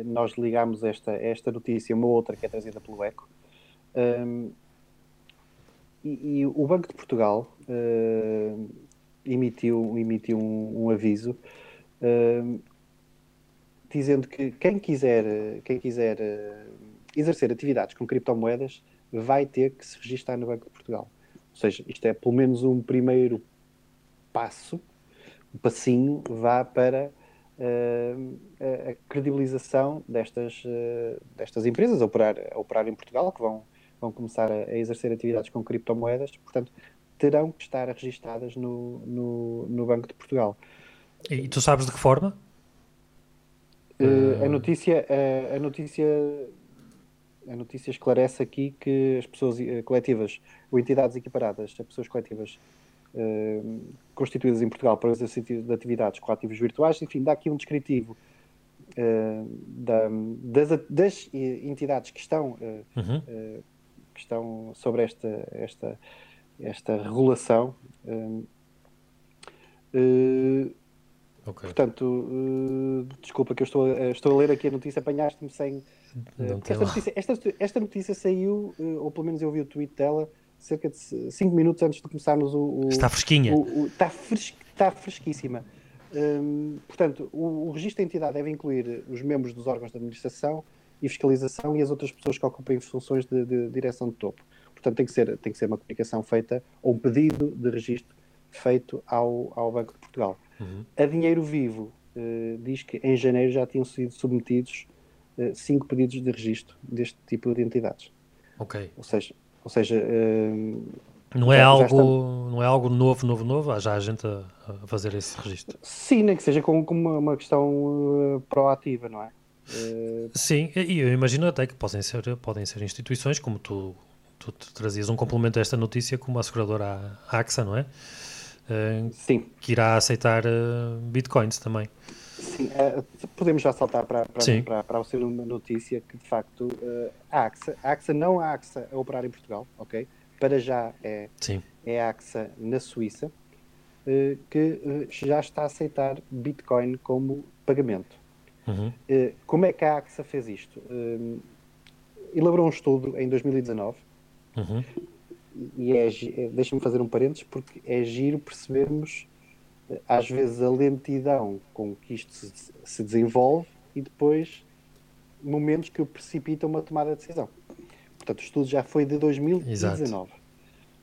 nós ligamos esta, esta notícia, uma outra que é trazida pelo ECO. Um, e, e, o Banco de Portugal uh, emitiu, emitiu um, um aviso uh, dizendo que quem quiser, quem quiser uh, exercer atividades com criptomoedas vai ter que se registrar no Banco de Portugal. Ou seja, isto é pelo menos um primeiro passo, um passinho, vá para a credibilização destas, destas empresas a operar, a operar em Portugal, que vão vão começar a, a exercer atividades com criptomoedas, portanto, terão que estar registadas no, no, no Banco de Portugal. E tu sabes de que forma? Uh, a notícia, a, a, notícia, a notícia esclarece aqui que as pessoas uh, coletivas ou entidades equiparadas a pessoas coletivas uh, constituídas em Portugal para o exercício de atividades com ativos virtuais, enfim, dá aqui um descritivo da, das, das, entidades que estão uhum que estão sobre esta, esta, esta regulação. Uh, okay. Portanto, uh, desculpa que eu estou, a, estou a ler aqui a notícia, apanhaste-me sem. Esta, notícia, esta, esta, notícia saiu, ou pelo menos eu vi o tweet dela, cerca de 5 minutos antes de começarmos o. o está fresquinha. O, o, está, fres, está fresquíssima. Um, portanto, o, o registro da entidade deve incluir os membros dos órgãos de administração, e fiscalização e as outras pessoas que ocupem funções de, de, direção de topo. Portanto, tem que ser, tem que ser uma comunicação feita ou um pedido de registro feito ao, ao Banco de Portugal. Uhum. A Dinheiro Vivo uh, diz que em janeiro já tinham sido submetidos cinco pedidos de registro deste tipo de entidades. Ok. Ou seja, ou seja uh, não é, algo, não é algo novo, novo, novo? Há já a gente a, a fazer esse registro? Sim, nem que seja com, com uma, uma, questão proativa, não é? Uh... Sim, e eu imagino até que podem ser, podem ser instituições, como tu, tu trazias um complemento a esta notícia, como a seguradora AXA, não é? Uh, Sim. Que irá aceitar bitcoins também. Sim, podemos já saltar para, para, para, para, a segunda notícia que de facto a AXA, a AXA não a AXA a operar em Portugal, ok? Para já é, Sim. é a AXA na Suíça, que já está a aceitar Bitcoin como pagamento. Uhum. Uh, como é que a AXA fez isto? Uh, elaborou um estudo em 2019 uhum. e é, deixa-me fazer um parênteses porque é giro percebermos às vezes a lentidão com que isto se, se desenvolve e depois momentos que precipitam uma tomada de decisão. Portanto, o estudo já foi de 2019. Exato.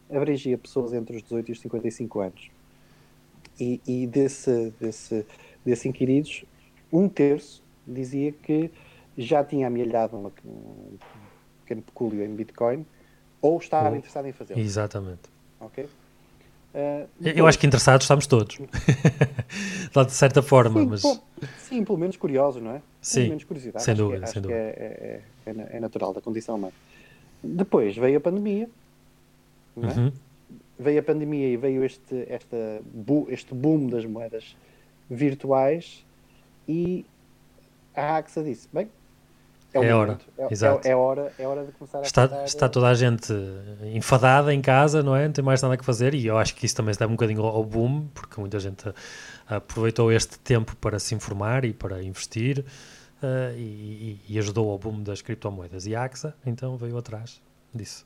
Abrangia pessoas entre os 18 e os 55 anos. E, e desse, desse, desses inquiridos, um terço dizia que já tinha amelhado uma, um pequeno pecúlio em Bitcoin ou estava oh, interessado em fazê-lo. Exatamente. Ok? Uh, eu acho que interessados estamos todos, de certa forma. Sim, mas... Pô, sim, pelo menos curiosos, não é? Sim, pelo menos curiosidade. sem acho dúvida. Que, sem dúvida. É, é, é, é, natural da condição humana. Depois veio a pandemia, é? uhum. veio a pandemia e veio este, esta, este boom das moedas virtuais e a AXA disse: bem, é, é hora, é, exato. É, é, hora, é hora de começar a está, está toda a gente enfadada em casa, não é? Não tem mais nada que fazer e eu acho que isso também se deve um bocadinho ao boom, porque muita gente aproveitou este tempo para se informar e para investir. uh, e, e, ajudou ao boom das criptomoedas. E a AXA, então, veio atrás disso.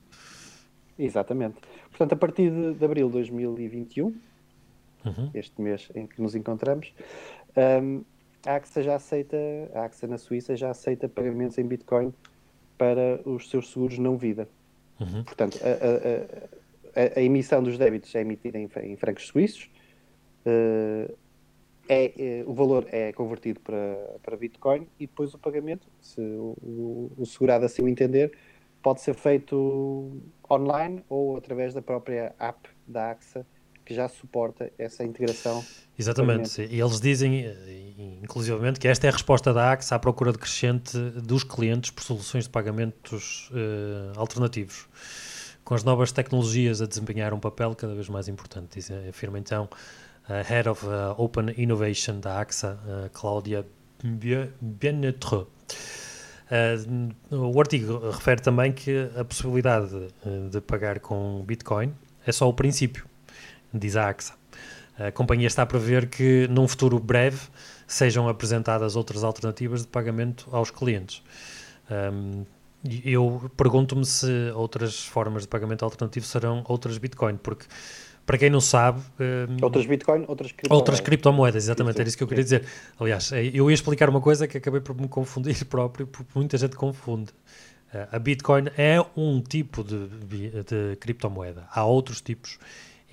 Exatamente. Portanto, a partir de, de abril de 2021, uhum. este mês em que nos encontramos, um, a AXA já aceita, a AXA na Suíça já aceita pagamentos em Bitcoin para os seus seguros não vida. Uhum. Portanto, a, a, a, a, emissão dos débitos é emitida em, em francos suíços, uh, é, é, o valor é convertido para, para Bitcoin e depois o pagamento, se o, o, o segurado assim o entender, pode ser feito online ou através da própria app da AXA que já suporta essa integração. Exatamente, e eles dizem, inclusivamente, que esta é a resposta da AXA à procura decrescente dos clientes por soluções de pagamentos uh, alternativos, com as novas tecnologias a desempenhar um papel cada vez mais importante, diz, afirma então a Head of uh, Open Innovation da AXA, uh, Cláudia Bienetre. Uh, o artigo refere também que a possibilidade de, de pagar com Bitcoin é só o princípio, diz a AXA. A companhia está a prever que, num futuro breve, sejam apresentadas outras alternativas de pagamento aos clientes. Um, eu pergunto-me se outras formas de pagamento alternativo serão outras Bitcoin, porque para quem não sabe. Um, outras Bitcoin, outras criptomoedas. Outras criptomoedas, exatamente, era isso que eu queria dizer. Aliás, é, eu ia explicar uma coisa que acabei por me confundir próprio, porque muita gente confunde. Uh, a Bitcoin é um tipo de, de criptomoeda. Há outros tipos.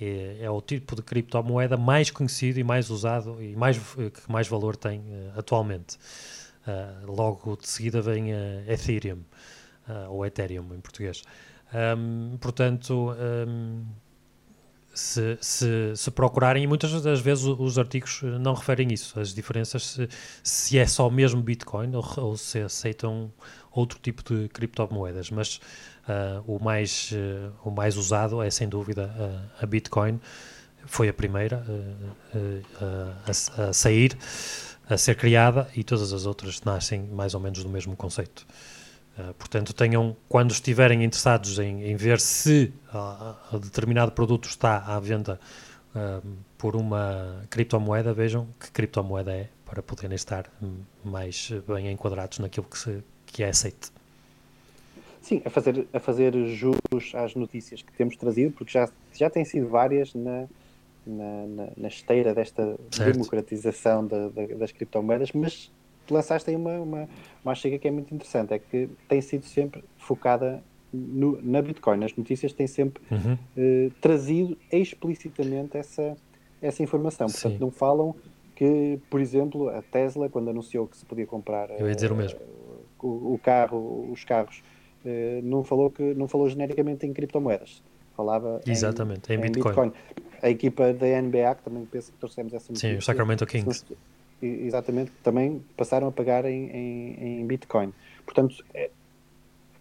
É, é, o tipo de criptomoeda mais conhecido e mais usado e mais, que mais valor tem uh, atualmente. Uh, logo de seguida vem a Ethereum, ou Ethereum em português. Um, portanto. Um, se, se, se, procurarem, e muitas das vezes os artigos eh, não referem isso, as diferenças, se, se é só mesmo Bitcoin ou, ou, se aceitam outro tipo de criptomoedas, mas uh, o, mais, uh, o mais usado é sem dúvida uh, a Bitcoin, foi a primeira a, a sair, a ser criada e todas as outras nascem mais ou menos do mesmo conceito. Portanto, tenham, quando estiverem interessados em, em ver se determinado produto está à venda por uma criptomoeda, vejam que criptomoeda é, para poderem estar mais bem enquadrados naquilo que, se, que é aceito. Sim, a fazer, a fazer jus às notícias que temos trazido, porque já, já têm sido várias na, na, na, na esteira desta certo. democratização da, da, das criptomoedas, mas lançaste aí uma, uma, uma chega que é muito interessante, é que tem sido sempre focada no, na Bitcoin. As notícias têm sempre uhum. uh, trazido explicitamente essa, essa informação. Portanto, Sim. não falam que, por exemplo, a Tesla, quando anunciou que se podia comprar Eu ia dizer o, mesmo. O, o, carro, os carros, uh, não, falou que, não falou genericamente em criptomoedas. Falava Exatamente, em, em Bitcoin. Bitcoin. A equipa da NBA, que também penso que trouxemos essa notícia. Sim, o Sacramento Kings exatamente, também passaram a pagar em, em, em Bitcoin. Portanto, é,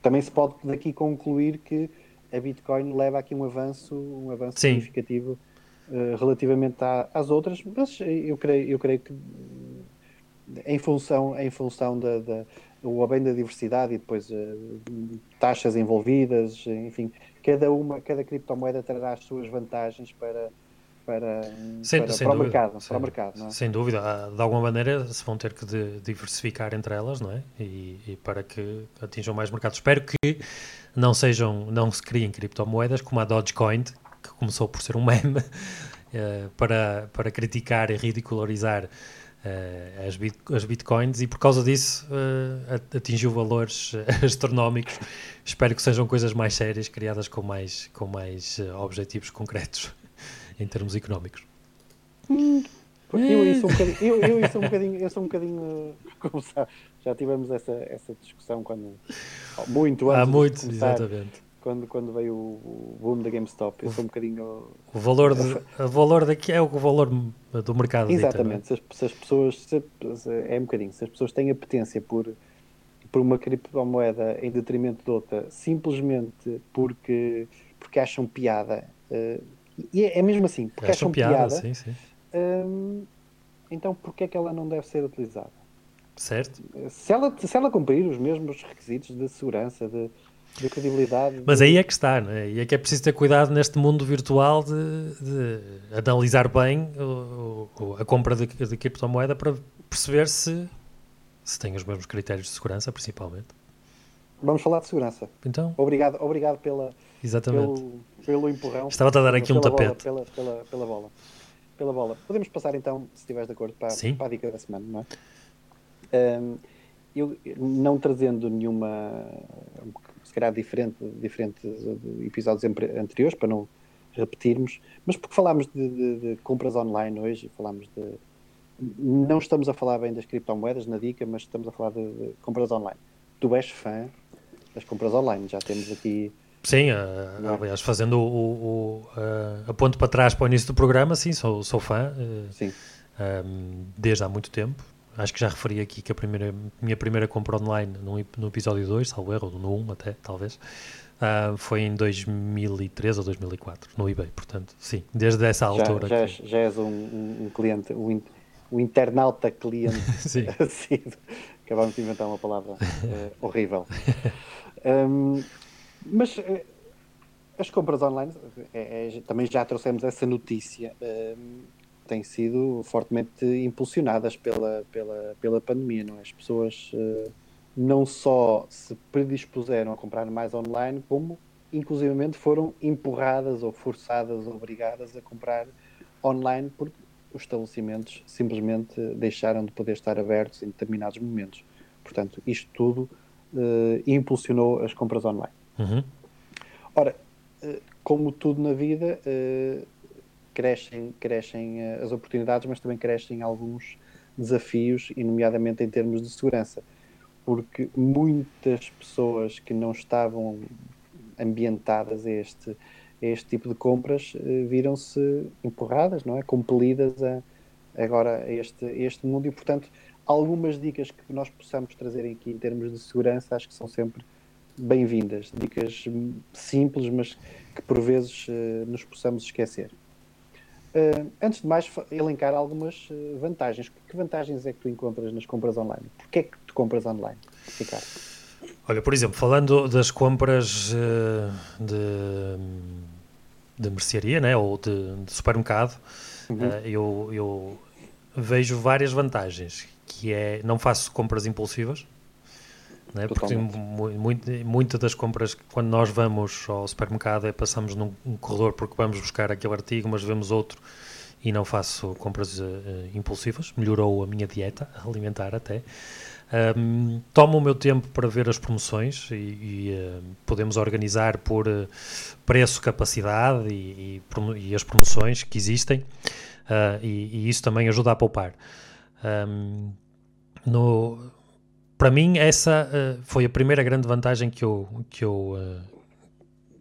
também se pode daqui concluir que a Bitcoin leva aqui um avanço, um avanço significativo uh, relativamente à, às outras, mas eu creio, eu creio que em função, em função da, da o bem da diversidade e depois uh, taxas envolvidas, enfim, cada uma, cada criptomoeda trará as suas vantagens para para, sem, para, sem para o mercado. Sem, para o mercado é? sem dúvida, ah, de alguma maneira se vão ter que diversificar entre elas, não é? E, e, para que atinjam mais mercados. Espero que não sejam, não se criem criptomoedas como a Dogecoin, que começou por ser um meme, uh, para, para criticar e ridicularizar uh, as, bit, as bitcoins e por causa disso uh, atingiu valores astronómicos. Espero que sejam coisas mais sérias, criadas com mais, com mais objetivos concretos em termos económicos. Hum. Eu, eu, sou um bocadinho, eu, eu, sou um bocadinho, eu sou um bocadinho, como sabe, já tivemos essa, essa discussão quando, muito antes Há muito, exatamente. Quando, quando veio o, boom da GameStop, eu sou um bocadinho... O valor, de, o valor daqui é o valor do mercado. Exatamente, dita, é? se, as, pessoas, se, é um bocadinho, se as pessoas têm apetência por, por uma criptomoeda em detrimento de outra, simplesmente porque, porque acham piada... Uh, e é, é mesmo assim, porque acham piada, piada sim, sim. Hum, então porquê é que ela não deve ser utilizada? Certo. Se ela, se ela cumprir os mesmos requisitos de segurança, de, de credibilidade. Mas aí é que está, não é? E é que é preciso ter cuidado neste mundo virtual de, de analisar bem o, o, a compra de, de criptomoeda para perceber se, se tem os mesmos critérios de segurança, principalmente. Vamos falar de segurança. Então, Obrigado, obrigado pela, exatamente. pelo, pelo empurrão. Estava-te a dar aqui um pela bola, tapete. pela, pela, pela bola. Pela bola. Podemos passar então, se estiveres de acordo, para, para a dica da semana, não é? Ahm, eu não trazendo nenhuma, se calhar diferente, diferente de episódios anteriores, para não repetirmos, mas porque falámos de, de- de compras online hoje, falámos de. Não estamos a falar bem das criptomoedas na dica, mas estamos a falar de, de compras online. Tu és fã das compras online, já temos aqui. Sim, ah, Não é? aliás, fazendo o, o, o, ah, a ponto para trás para o início do programa, sim, sou, sou fã, eh, Sim, ahm, desde há muito tempo. Acho que já referi aqui que a primeira, minha primeira compra online no, no episódio 2, salvo erro, ou no 1 até, talvez, ah, foi em 2003 ou 2004, no eBay. Portanto, sim, desde essa já, altura. já, que- és, já és um, um- um cliente, um, um internauta cliente sim, assíduo. Acabámos de inventar uma palavra eh, horrível. Hum, mas eh, as compras online, eh, eh, também já trouxemos essa notícia, hum, têm sido fortemente impulsionadas pela, pela, pela pandemia, não é? As pessoas eh, não só se predispuseram a comprar mais online, como inclusivamente foram empurradas ou forçadas, obrigadas a comprar online porque os estabelecimentos simplesmente deixaram de poder estar abertos em determinados momentos. Portanto, isto tudo eh, impulsionou as compras online. Uhum. Ora, eh, como tudo na vida, eh, crescem, crescem eh, as oportunidades, mas também crescem alguns desafios, e nomeadamente em termos de segurança, porque muitas pessoas que não estavam ambientadas a este, a este tipo de compras eh, viram-se empurradas, não é? Compelidas a, agora a este, a este mundo e, portanto, algumas dicas que nós possamos trazer aqui em termos de segurança acho que são sempre bem-vindas. Dicas simples, mas que por vezes eh, nos possamos esquecer. Eh, antes de mais, elencar algumas eh, vantagens. Que vantagens é que tu encontras nas compras online? Porquê é que tu compras online, Ricardo? Olha, por exemplo, falando das compras eh, de, de mercearia, né, ou de, de supermercado, Uhum. eu, eu vejo várias vantagens, que é, não faço compras impulsivas, né, porque muito, muitas das compras, quando nós vamos ao supermercado, é passamos num um corredor porque vamos buscar aquele artigo, mas vemos outro e não faço compras eh, impulsivas, melhorou a minha dieta alimentar até. Um, tomo o meu tempo para ver as promoções e, e, eh, podemos organizar por eh, preço, capacidade e, e e as promoções que existem e, e isso também ajuda a poupar. Um, no- para mim, essa eh, foi a primeira grande vantagem que eu, que eu, eh,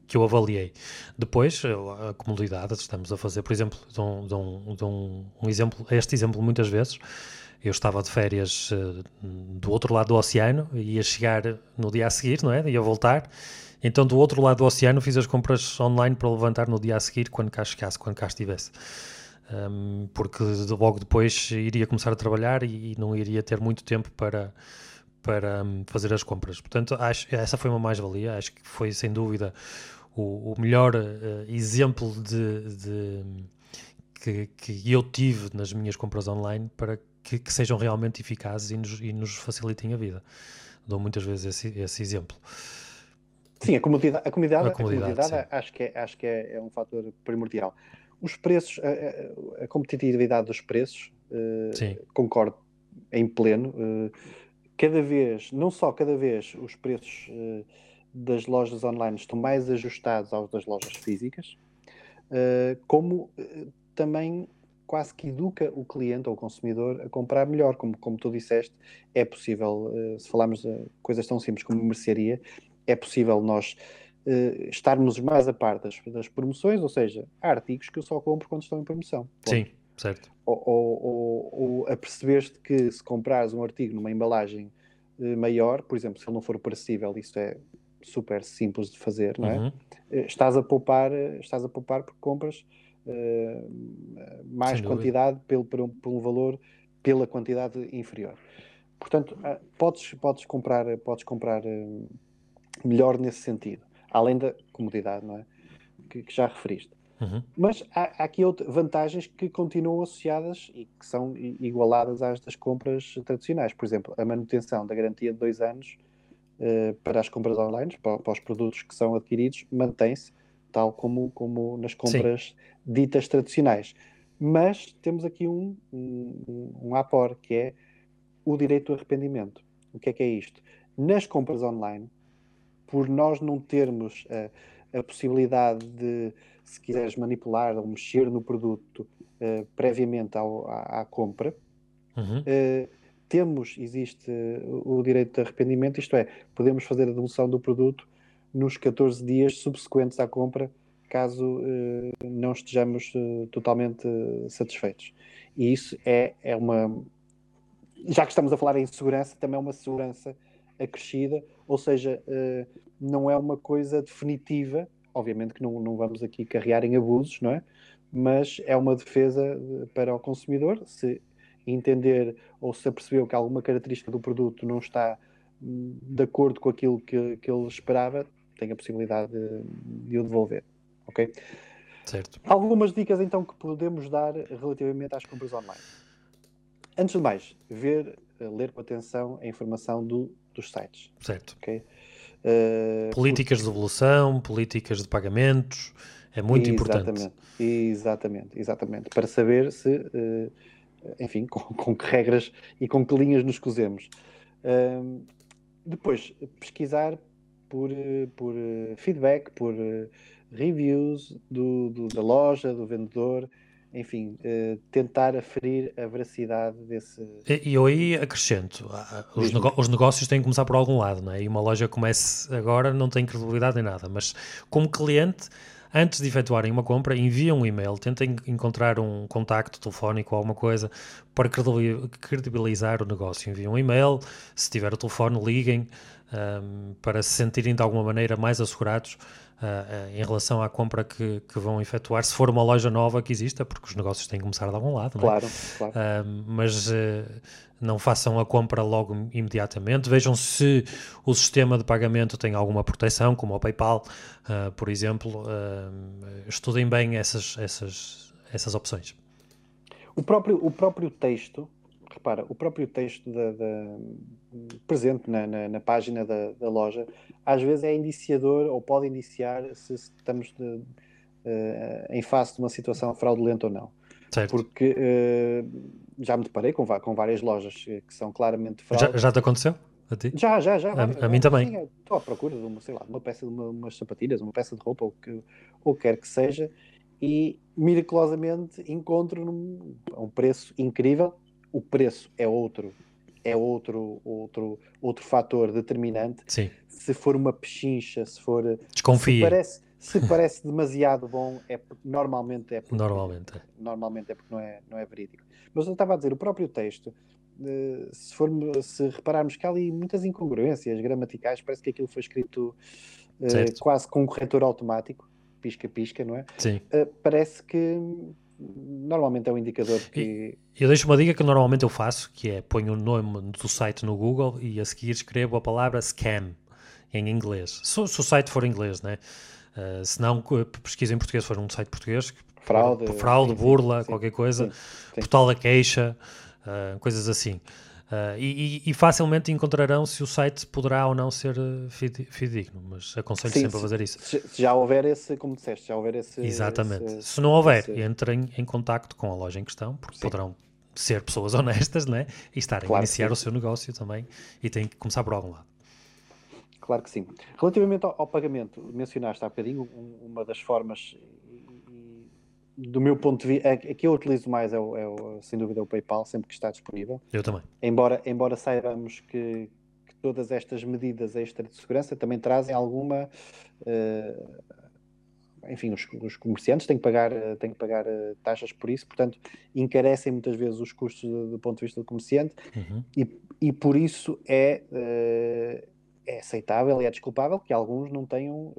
que eu avaliei. Depois, eh, a comodidade, estamos a fazer, por exemplo, dou, dou dou um, exemplo, este exemplo muitas vezes. Eu estava de férias eh, do outro lado do oceano ia chegar no dia a seguir, não é? Ia voltar. Então, do outro lado do oceano, fiz as compras online para levantar no dia a seguir, quando cá chegasse, quando cá estivesse. Um, porque logo depois iria começar a trabalhar e, e não iria ter muito tempo para, para hum, fazer as compras. Portanto, acho, essa foi uma mais-valia. Acho que foi, sem dúvida, o, o melhor eh, exemplo de, de- que, que eu tive nas minhas compras online para que, que sejam realmente eficazes e nos, e nos facilitem a vida. Dou muitas vezes esse, esse exemplo. Sim, a comodidade, a comodidade, A a comodidade, comodidade acho que, é, acho que é, é um fator primordial. Os preços, a, a- competitividade dos preços, Sim. concordo em pleno. eh, cada vez, não só cada vez os preços eh, das lojas online estão mais ajustados aos das lojas físicas, eh, como eh, também quase que educa o cliente ou o consumidor a comprar melhor, como, como tu disseste, é possível, se falarmos de coisas tão simples como mercearia, é possível nós estarmos mais a par das, das promoções, ou seja, há artigos que eu só compro quando estão em promoção. Sim, certo. Ou, ou, ou, ou a perceberes-te que se comprares um artigo numa embalagem eh, maior, por exemplo, se ele não for perecível, isso é super simples de fazer, não é? Uhum. Eh, estás a poupar, eh, estás a poupar porque compras eh, mais quantidade pelo, por, um, por um valor pela quantidade inferior. Portanto, podes, podes comprar, podes comprar melhor nesse sentido, além da comodidade, não é? Que, que já referiste. Uhum. Mas há, há aqui outras vantagens que continuam associadas e que são igualadas às das compras tradicionais. Por exemplo, a manutenção da garantia de dois anos uh, para as compras online, para, para, os produtos que são adquiridos, mantém-se tal como, como nas compras Sim. ditas tradicionais. Mas temos aqui um, um, um apor, que é o direito ao arrependimento. O que é que é isto? Nas compras online, por nós não termos a, a possibilidade de, se quiseres manipular ou mexer no produto uh, previamente ao, à, à, compra, uhum. uh, temos, existe o direito de arrependimento, isto é, podemos fazer a devolução do produto nos 14 dias subsequentes à compra, caso não estejamos totalmente satisfeitos. E isso é, é uma. Já que estamos a falar em segurança, também é uma segurança acrescida, ou seja, não é uma coisa definitiva Obviamente que não, não vamos aqui carregar em abusos, não é? Mas é uma defesa eh, para o consumidor. Se entender ou se apercebeu que alguma característica do produto não está hum, de acordo com aquilo que, que ele esperava, tem a possibilidade de, de o devolver. Ok? Certo. Algumas dicas então que podemos dar relativamente às compras online. Antes de mais, ver, eh, ler com atenção a informação do, dos sites. Certo. Okay? Uh, políticas porque... de devolução, políticas de pagamentos, é muito exatamente, importante. Exatamente, exatamente. Para saber se, uh, enfim, com, com, que regras e com que linhas nos cozemos. Uh, depois, pesquisar por, por feedback, por reviews do, do, da loja, do vendedor, enfim, uh, tentar aferir a veracidade desse. E eu aí acrescento: os, nego os, negócios têm que começar por algum lado, não é? E uma loja comece agora não tem credibilidade em nada, mas como cliente. Antes de efetuarem uma compra, enviam um e-mail, tentem encontrar um contacto telefónico ou alguma coisa para credibilizar o negócio. Enviam um e-mail, se tiver o telefone, liguem um, para se sentirem de alguma maneira mais assegurados uh, em relação à compra que, que, vão efetuar, se for uma loja nova que exista, porque os negócios têm que começar de algum lado, claro, é? claro. Uh, mas não façam a compra logo imediatamente, vejam se o sistema de pagamento tem alguma proteção, como o PayPal, por exemplo, estudem bem essas, essas, essas opções. O próprio, o próprio texto repara, o próprio texto da, da, presente na, na, na página da, da, loja, às vezes é indiciador ou pode indiciar se estamos de, uh, em face de uma situação fraudulenta ou não. Certo. Porque uh, já me deparei com, com, várias lojas que são claramente fraude. Já, já te aconteceu? A ti? Já, já, já. A, a mim também. Estou à procura de uma, sei lá, uma peça de uma, umas sapatilhas, uma peça de roupa, ou que ou quer que seja, e miraculosamente encontro num, a um preço incrível o preço é outro é outro outro outro fator determinante. Sim. Se for uma pechincha, se for desconfie. Se parece, se parece demasiado bom, é normalmente é porque, normalmente é. normalmente é porque não é não é verídico. Mas eu estava a dizer o próprio texto eh, se, for, se repararmos que há ali muitas incongruências gramaticais, parece que aquilo foi escrito uh, quase com um corretor automático, pisca-pisca, não é? Sim. Uh, parece que normalmente é um indicador que. Eu deixo uma dica que normalmente eu faço, que é ponho o nome do site no Google e a seguir escrevo a palavra scam em inglês. Se, se o site for inglês, né? Uh, se não, pesquisa em português, se for um site português, fraude, fraude sim, burla, sim, qualquer coisa, sim, portal da queixa, uh, coisas assim. Uh, e, e, facilmente encontrarão se o site poderá ou não ser uh, fidedigno, mas aconselho Sim, sempre se, a fazer isso. Se, se, já houver esse, como disseste, já houver esse. Exatamente. Esse, se não houver, esse... entrem em contacto com a loja em questão, porque Sim. poderão ser pessoas honestas né? e estarem claro a iniciar o seu negócio também e têm que começar por algum lado. Claro que sim. Relativamente ao, ao pagamento, mencionaste há bocadinho uma das formas do meu ponto de vista, a, que eu utilizo mais é, o, é o, sem dúvida o PayPal, sempre que está disponível. Eu também. Embora, embora saibamos que, que todas estas medidas extra de segurança também trazem alguma. Uh, enfim, os, os, comerciantes têm que pagar, têm que pagar uh, taxas por isso, portanto, encarecem muitas vezes os custos do, do ponto de vista do comerciante uhum. e, e por isso é, uh, é aceitável e é desculpável que alguns não tenham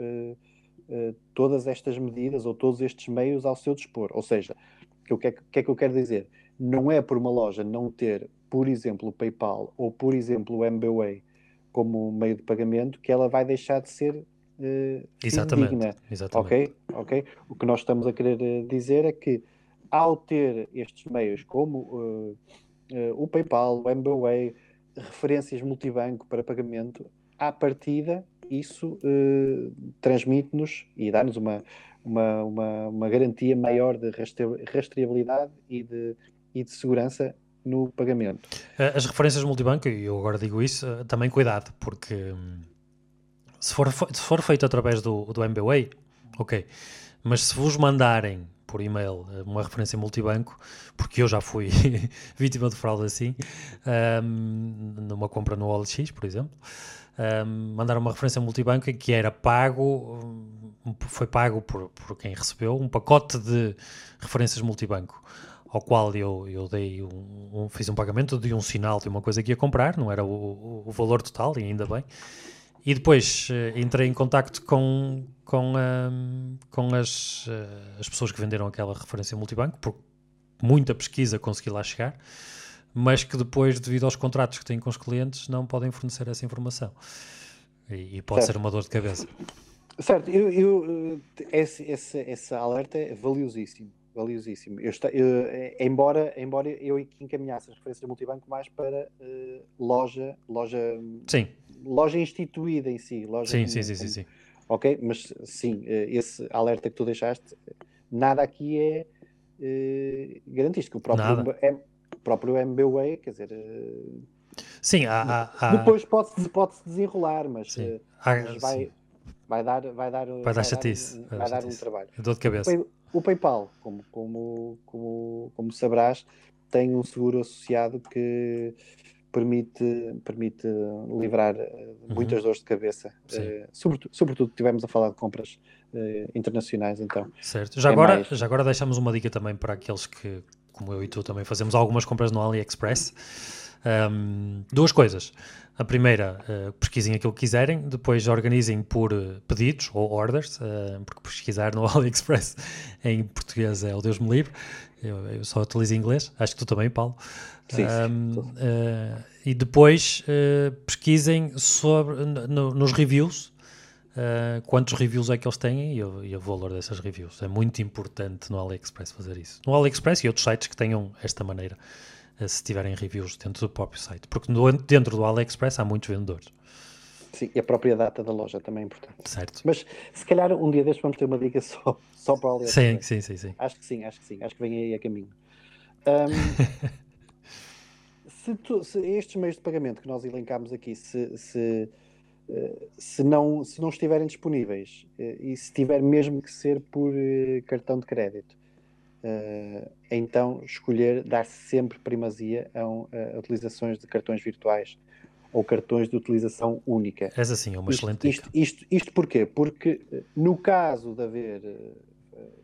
eh, todas estas medidas ou todos estes meios ao seu dispor. Ou seja, o que, é, que é que eu quero dizer? Não é por uma loja não ter, por exemplo, o PayPal ou, por exemplo, o MBWay como meio de pagamento que ela vai deixar de ser uh, exatamente, exatamente. Ok, ok. O que nós estamos a querer dizer é que ao ter estes meios como uh, uh, o PayPal, o MBWay, referências multibanco para pagamento, à partida isso uh, transmite-nos e dá-nos uma, uma, uma, uma, garantia maior de rastreabilidade e de, e de segurança no pagamento. As referências multibanco, e eu agora digo isso, também cuidado, porque hum, se for, se for feito através do, do MBWay, ok, mas se vos mandarem por e-mail eh, uma referência multibanco, porque eu já fui vítima de fraude assim, um, numa compra no OLX, por exemplo. Um, mandaram uma referência multibanco que era pago, foi pago por, por quem recebeu, um pacote de referências multibanco ao qual eu, eu dei um, um, fiz um pagamento de um sinal de uma coisa que ia comprar, não era o, o valor total, e ainda bem. E depois uh, entrei em contacto com, com, com as, uh, as pessoas que venderam aquela referência multibanco, por muita pesquisa consegui lá chegar, mas que depois, devido aos contratos que têm com os clientes, não podem fornecer essa informação. E, e pode certo. ser uma dor de cabeça. Certo, eu, eu esse, esse, esse alerta é valiosíssimo valiosíssimo. Eu, eu, eh, embora, embora eu encaminhasse as referências multibanco mais para uh, loja, loja, sim. loja instituída em si. Loja sim, como, sim, sim, sim, sim. Ok, mas sim, eh, esse alerta que tu deixaste, nada aqui é uh, garantido, que o próprio, M, próprio MBWay, quer dizer... Uh, sim, há, há, depois pode-se pode -se desenrolar, mas, uh, mas vai, vai dar vai dar vai, vai dar chatice vai, dar, vai dar um trabalho dor de cabeça o PayPal, como, como, como, como sabrás, tem um seguro associado que permite, permite livrar eh, uhum. muitas dores de cabeça, uh, sobretudo, sobretudo tivemos a falar de compras uh, internacionais, então. Certo. Já, é agora, mais... já agora deixamos uma dica também para aqueles que, como eu e tu, também fazemos algumas compras no AliExpress. Um, duas coisas. A primeira, uh, pesquisem aquilo que quiserem, depois organizem por uh, pedidos ou orders, uh, porque pesquisar no AliExpress em português é o Deus me livre, eu, eu só utilizo inglês, acho que tu também, Paulo. Sim, um, e depois pesquisem sobre, no, nos reviews, quantos reviews é que eles têm e o, e o valor dessas reviews. É muito importante no AliExpress fazer isso. No AliExpress e outros sites que tenham esta maneira se tiverem reviews dentro do próprio site, porque no, dentro do AliExpress há muitos vendedores. Sim, e a própria data da loja também é importante. Certo. Mas se calhar um dia destes vamos ter uma dica só, só para o AliExpress. Sim, sim, sim, sim. Acho que sim, acho que sim. Acho que vem aí a caminho. Um, se, tu, se, estes meios de pagamento que nós elencámos aqui, se, se, se, não, se não estiverem disponíveis eh, e se tiver mesmo que ser por eh, cartão de crédito, então escolher dar sempre primazia a, a, utilizações de cartões virtuais ou cartões de utilização única. Essa sim é uma isto, excelente isto, isto, isto, porquê? Porque eh, no caso de haver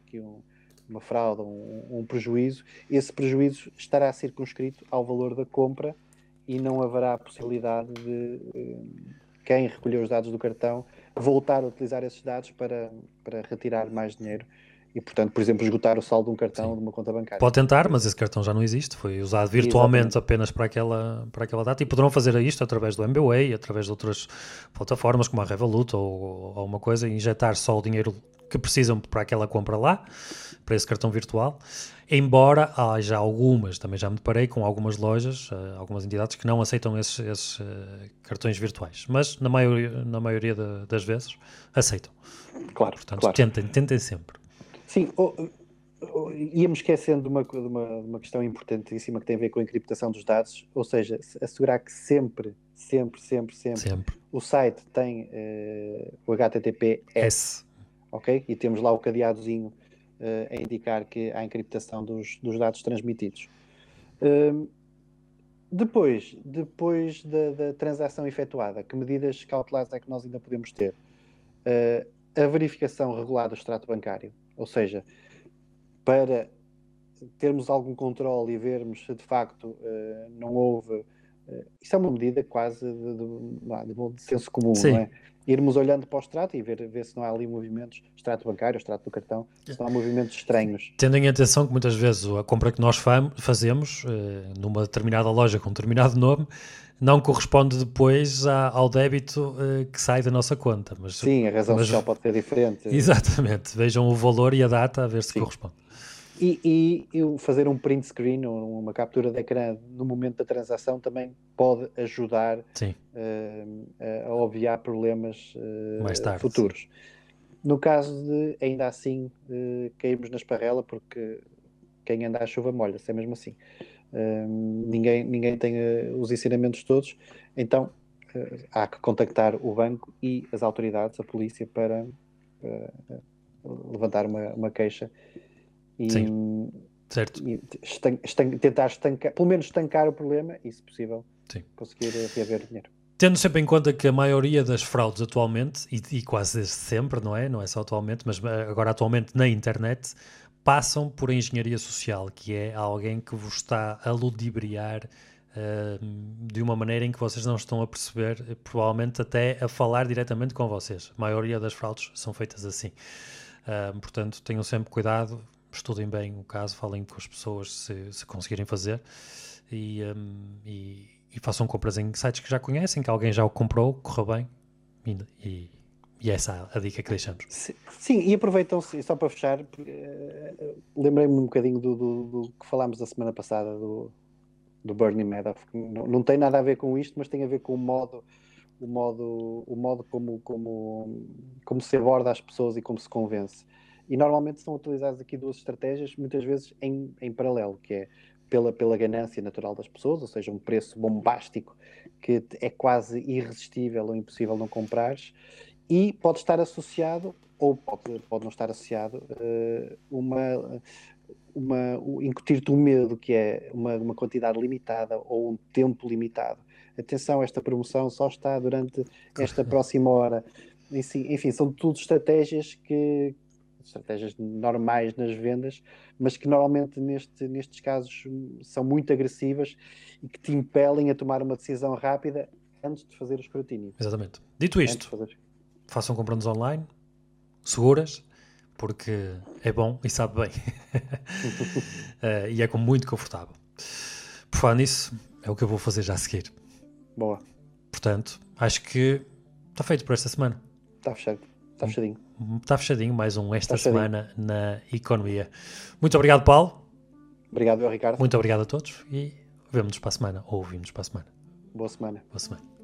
aqui um, uma fraude, um, um prejuízo, esse prejuízo estará circunscrito ao valor da compra e não haverá possibilidade de quem recolheu os dados do cartão voltar a utilizar esses dados para, para retirar mais dinheiro e, portanto, por exemplo, esgotar o saldo de um cartão Sim. de uma conta bancária. Pode tentar, mas esse cartão já não existe, foi usado virtualmente Exatamente. apenas para aquela, para aquela data e poderão fazer isto através do MBWay, através de outras plataformas como a Revolut ou, ou uma coisa, injetar só o dinheiro que precisam para aquela compra lá, para esse cartão virtual. Embora haja algumas, também já me deparei com algumas lojas, uh, algumas entidades que não aceitam esses, esses uh, cartões virtuais, mas na maioria, na maioria de, das vezes aceitam. Claro, Portanto, claro. tentem, tentem sempre. Sim, oh, oh, íamos esquecendo de uma, de, uma, de uma questão importantíssima que tem a ver com a encriptação dos dados, ou seja, assegurar que sempre, sempre, sempre, sempre, sempre. o site tem uh, o HTTPS, ok? E temos lá o cadeadozinho uh, a indicar que há encriptação dos, dos dados transmitidos. Uh, depois, depois da, da, transação efetuada, que medidas cautelares é que nós ainda podemos ter? Uh, a verificação regular do extrato bancário. Ou seja, para termos algum controle e vermos se de facto uh, não houve isso é uma medida quase de, de, de, de senso comum, Sim. não é? Irmos olhando para o extrato e ver, ver se não há ali movimentos, extrato bancário, extrato do cartão, se não há movimentos estranhos. Tendo em atenção que muitas vezes a compra que nós fazemos uh, numa determinada loja com um determinado nome não corresponde depois ao débito uh, que sai da nossa conta. Mas, Sim, a razão mas, social pode ser diferente. Exatamente, vejam o valor e a data a ver se Sim. corresponde. E, e, fazer um print screen ou uma captura de ecrã no momento da transação também pode ajudar uh, a obviar problemas uh, futuros. No caso de, ainda assim, uh, cairmos na esparrela, porque quem anda à chuva molha-se, é mesmo assim. Uh, ninguém, ninguém tem os ensinamentos todos, então há que contactar o banco e as autoridades, a polícia, para levantar uma, uma queixa e, Sim. Certo. E estan estan tentar estancar, pelo menos estancar o problema e, se possível, Sim. conseguir reaver dinheiro. Tendo sempre em conta que a maioria das fraudes atualmente, e, e, quase desde sempre, não é? Não é só atualmente, mas agora atualmente na internet, passam por engenharia social, que é alguém que vos está a ludibriar uh, de uma maneira em que vocês não estão a perceber, provavelmente até a falar diretamente com vocês. A maioria das fraudes são feitas assim. Uh, portanto, tenham sempre cuidado, estudem bem o caso, falem com as pessoas se, se conseguirem fazer e, um, e, e, façam compras em sites que já conhecem, que alguém já o comprou, correu bem e, e essa é a dica que deixamos. Sim, e aproveitam-se, só para fechar, uh, lembrei-me um bocadinho do, do, do, que falámos a semana passada do, do Bernie Madoff, não, não tem nada a ver com isto, mas tem a ver com o modo o modo, o modo como, como, como se aborda as pessoas e como se convence. E normalmente são utilizadas aqui duas estratégias, muitas vezes em, em paralelo, que é pela, pela ganância natural das pessoas, ou seja, um preço bombástico que é quase irresistível ou impossível não comprares, e pode estar associado, ou pode, pode não estar associado, uh, uma, uma, incutir-te um medo, que é uma, uma quantidade limitada ou um tempo limitado. Atenção, esta promoção só está durante esta próxima hora. Enfim, são tudo estratégias que, estratégias normais nas vendas, mas que normalmente neste, nestes casos são muito agressivas e que te impelem a tomar uma decisão rápida antes de fazer o escrutínio. Exatamente. Dito isto, fazer... façam compras online, seguras, porque é bom e sabe bem. uh, e é com muito confortável. Por falar nisso, é o que eu vou fazer já a seguir. Boa. Portanto, acho que está feito por esta semana. Está fechado. Está fechadinho. Está fechadinho mais um esta semana na economia. Muito obrigado, Paulo. Obrigado, Ricardo. Muito obrigado a todos e vemos-nos para a semana ou ouvimos para a semana. Boa semana. Boa semana.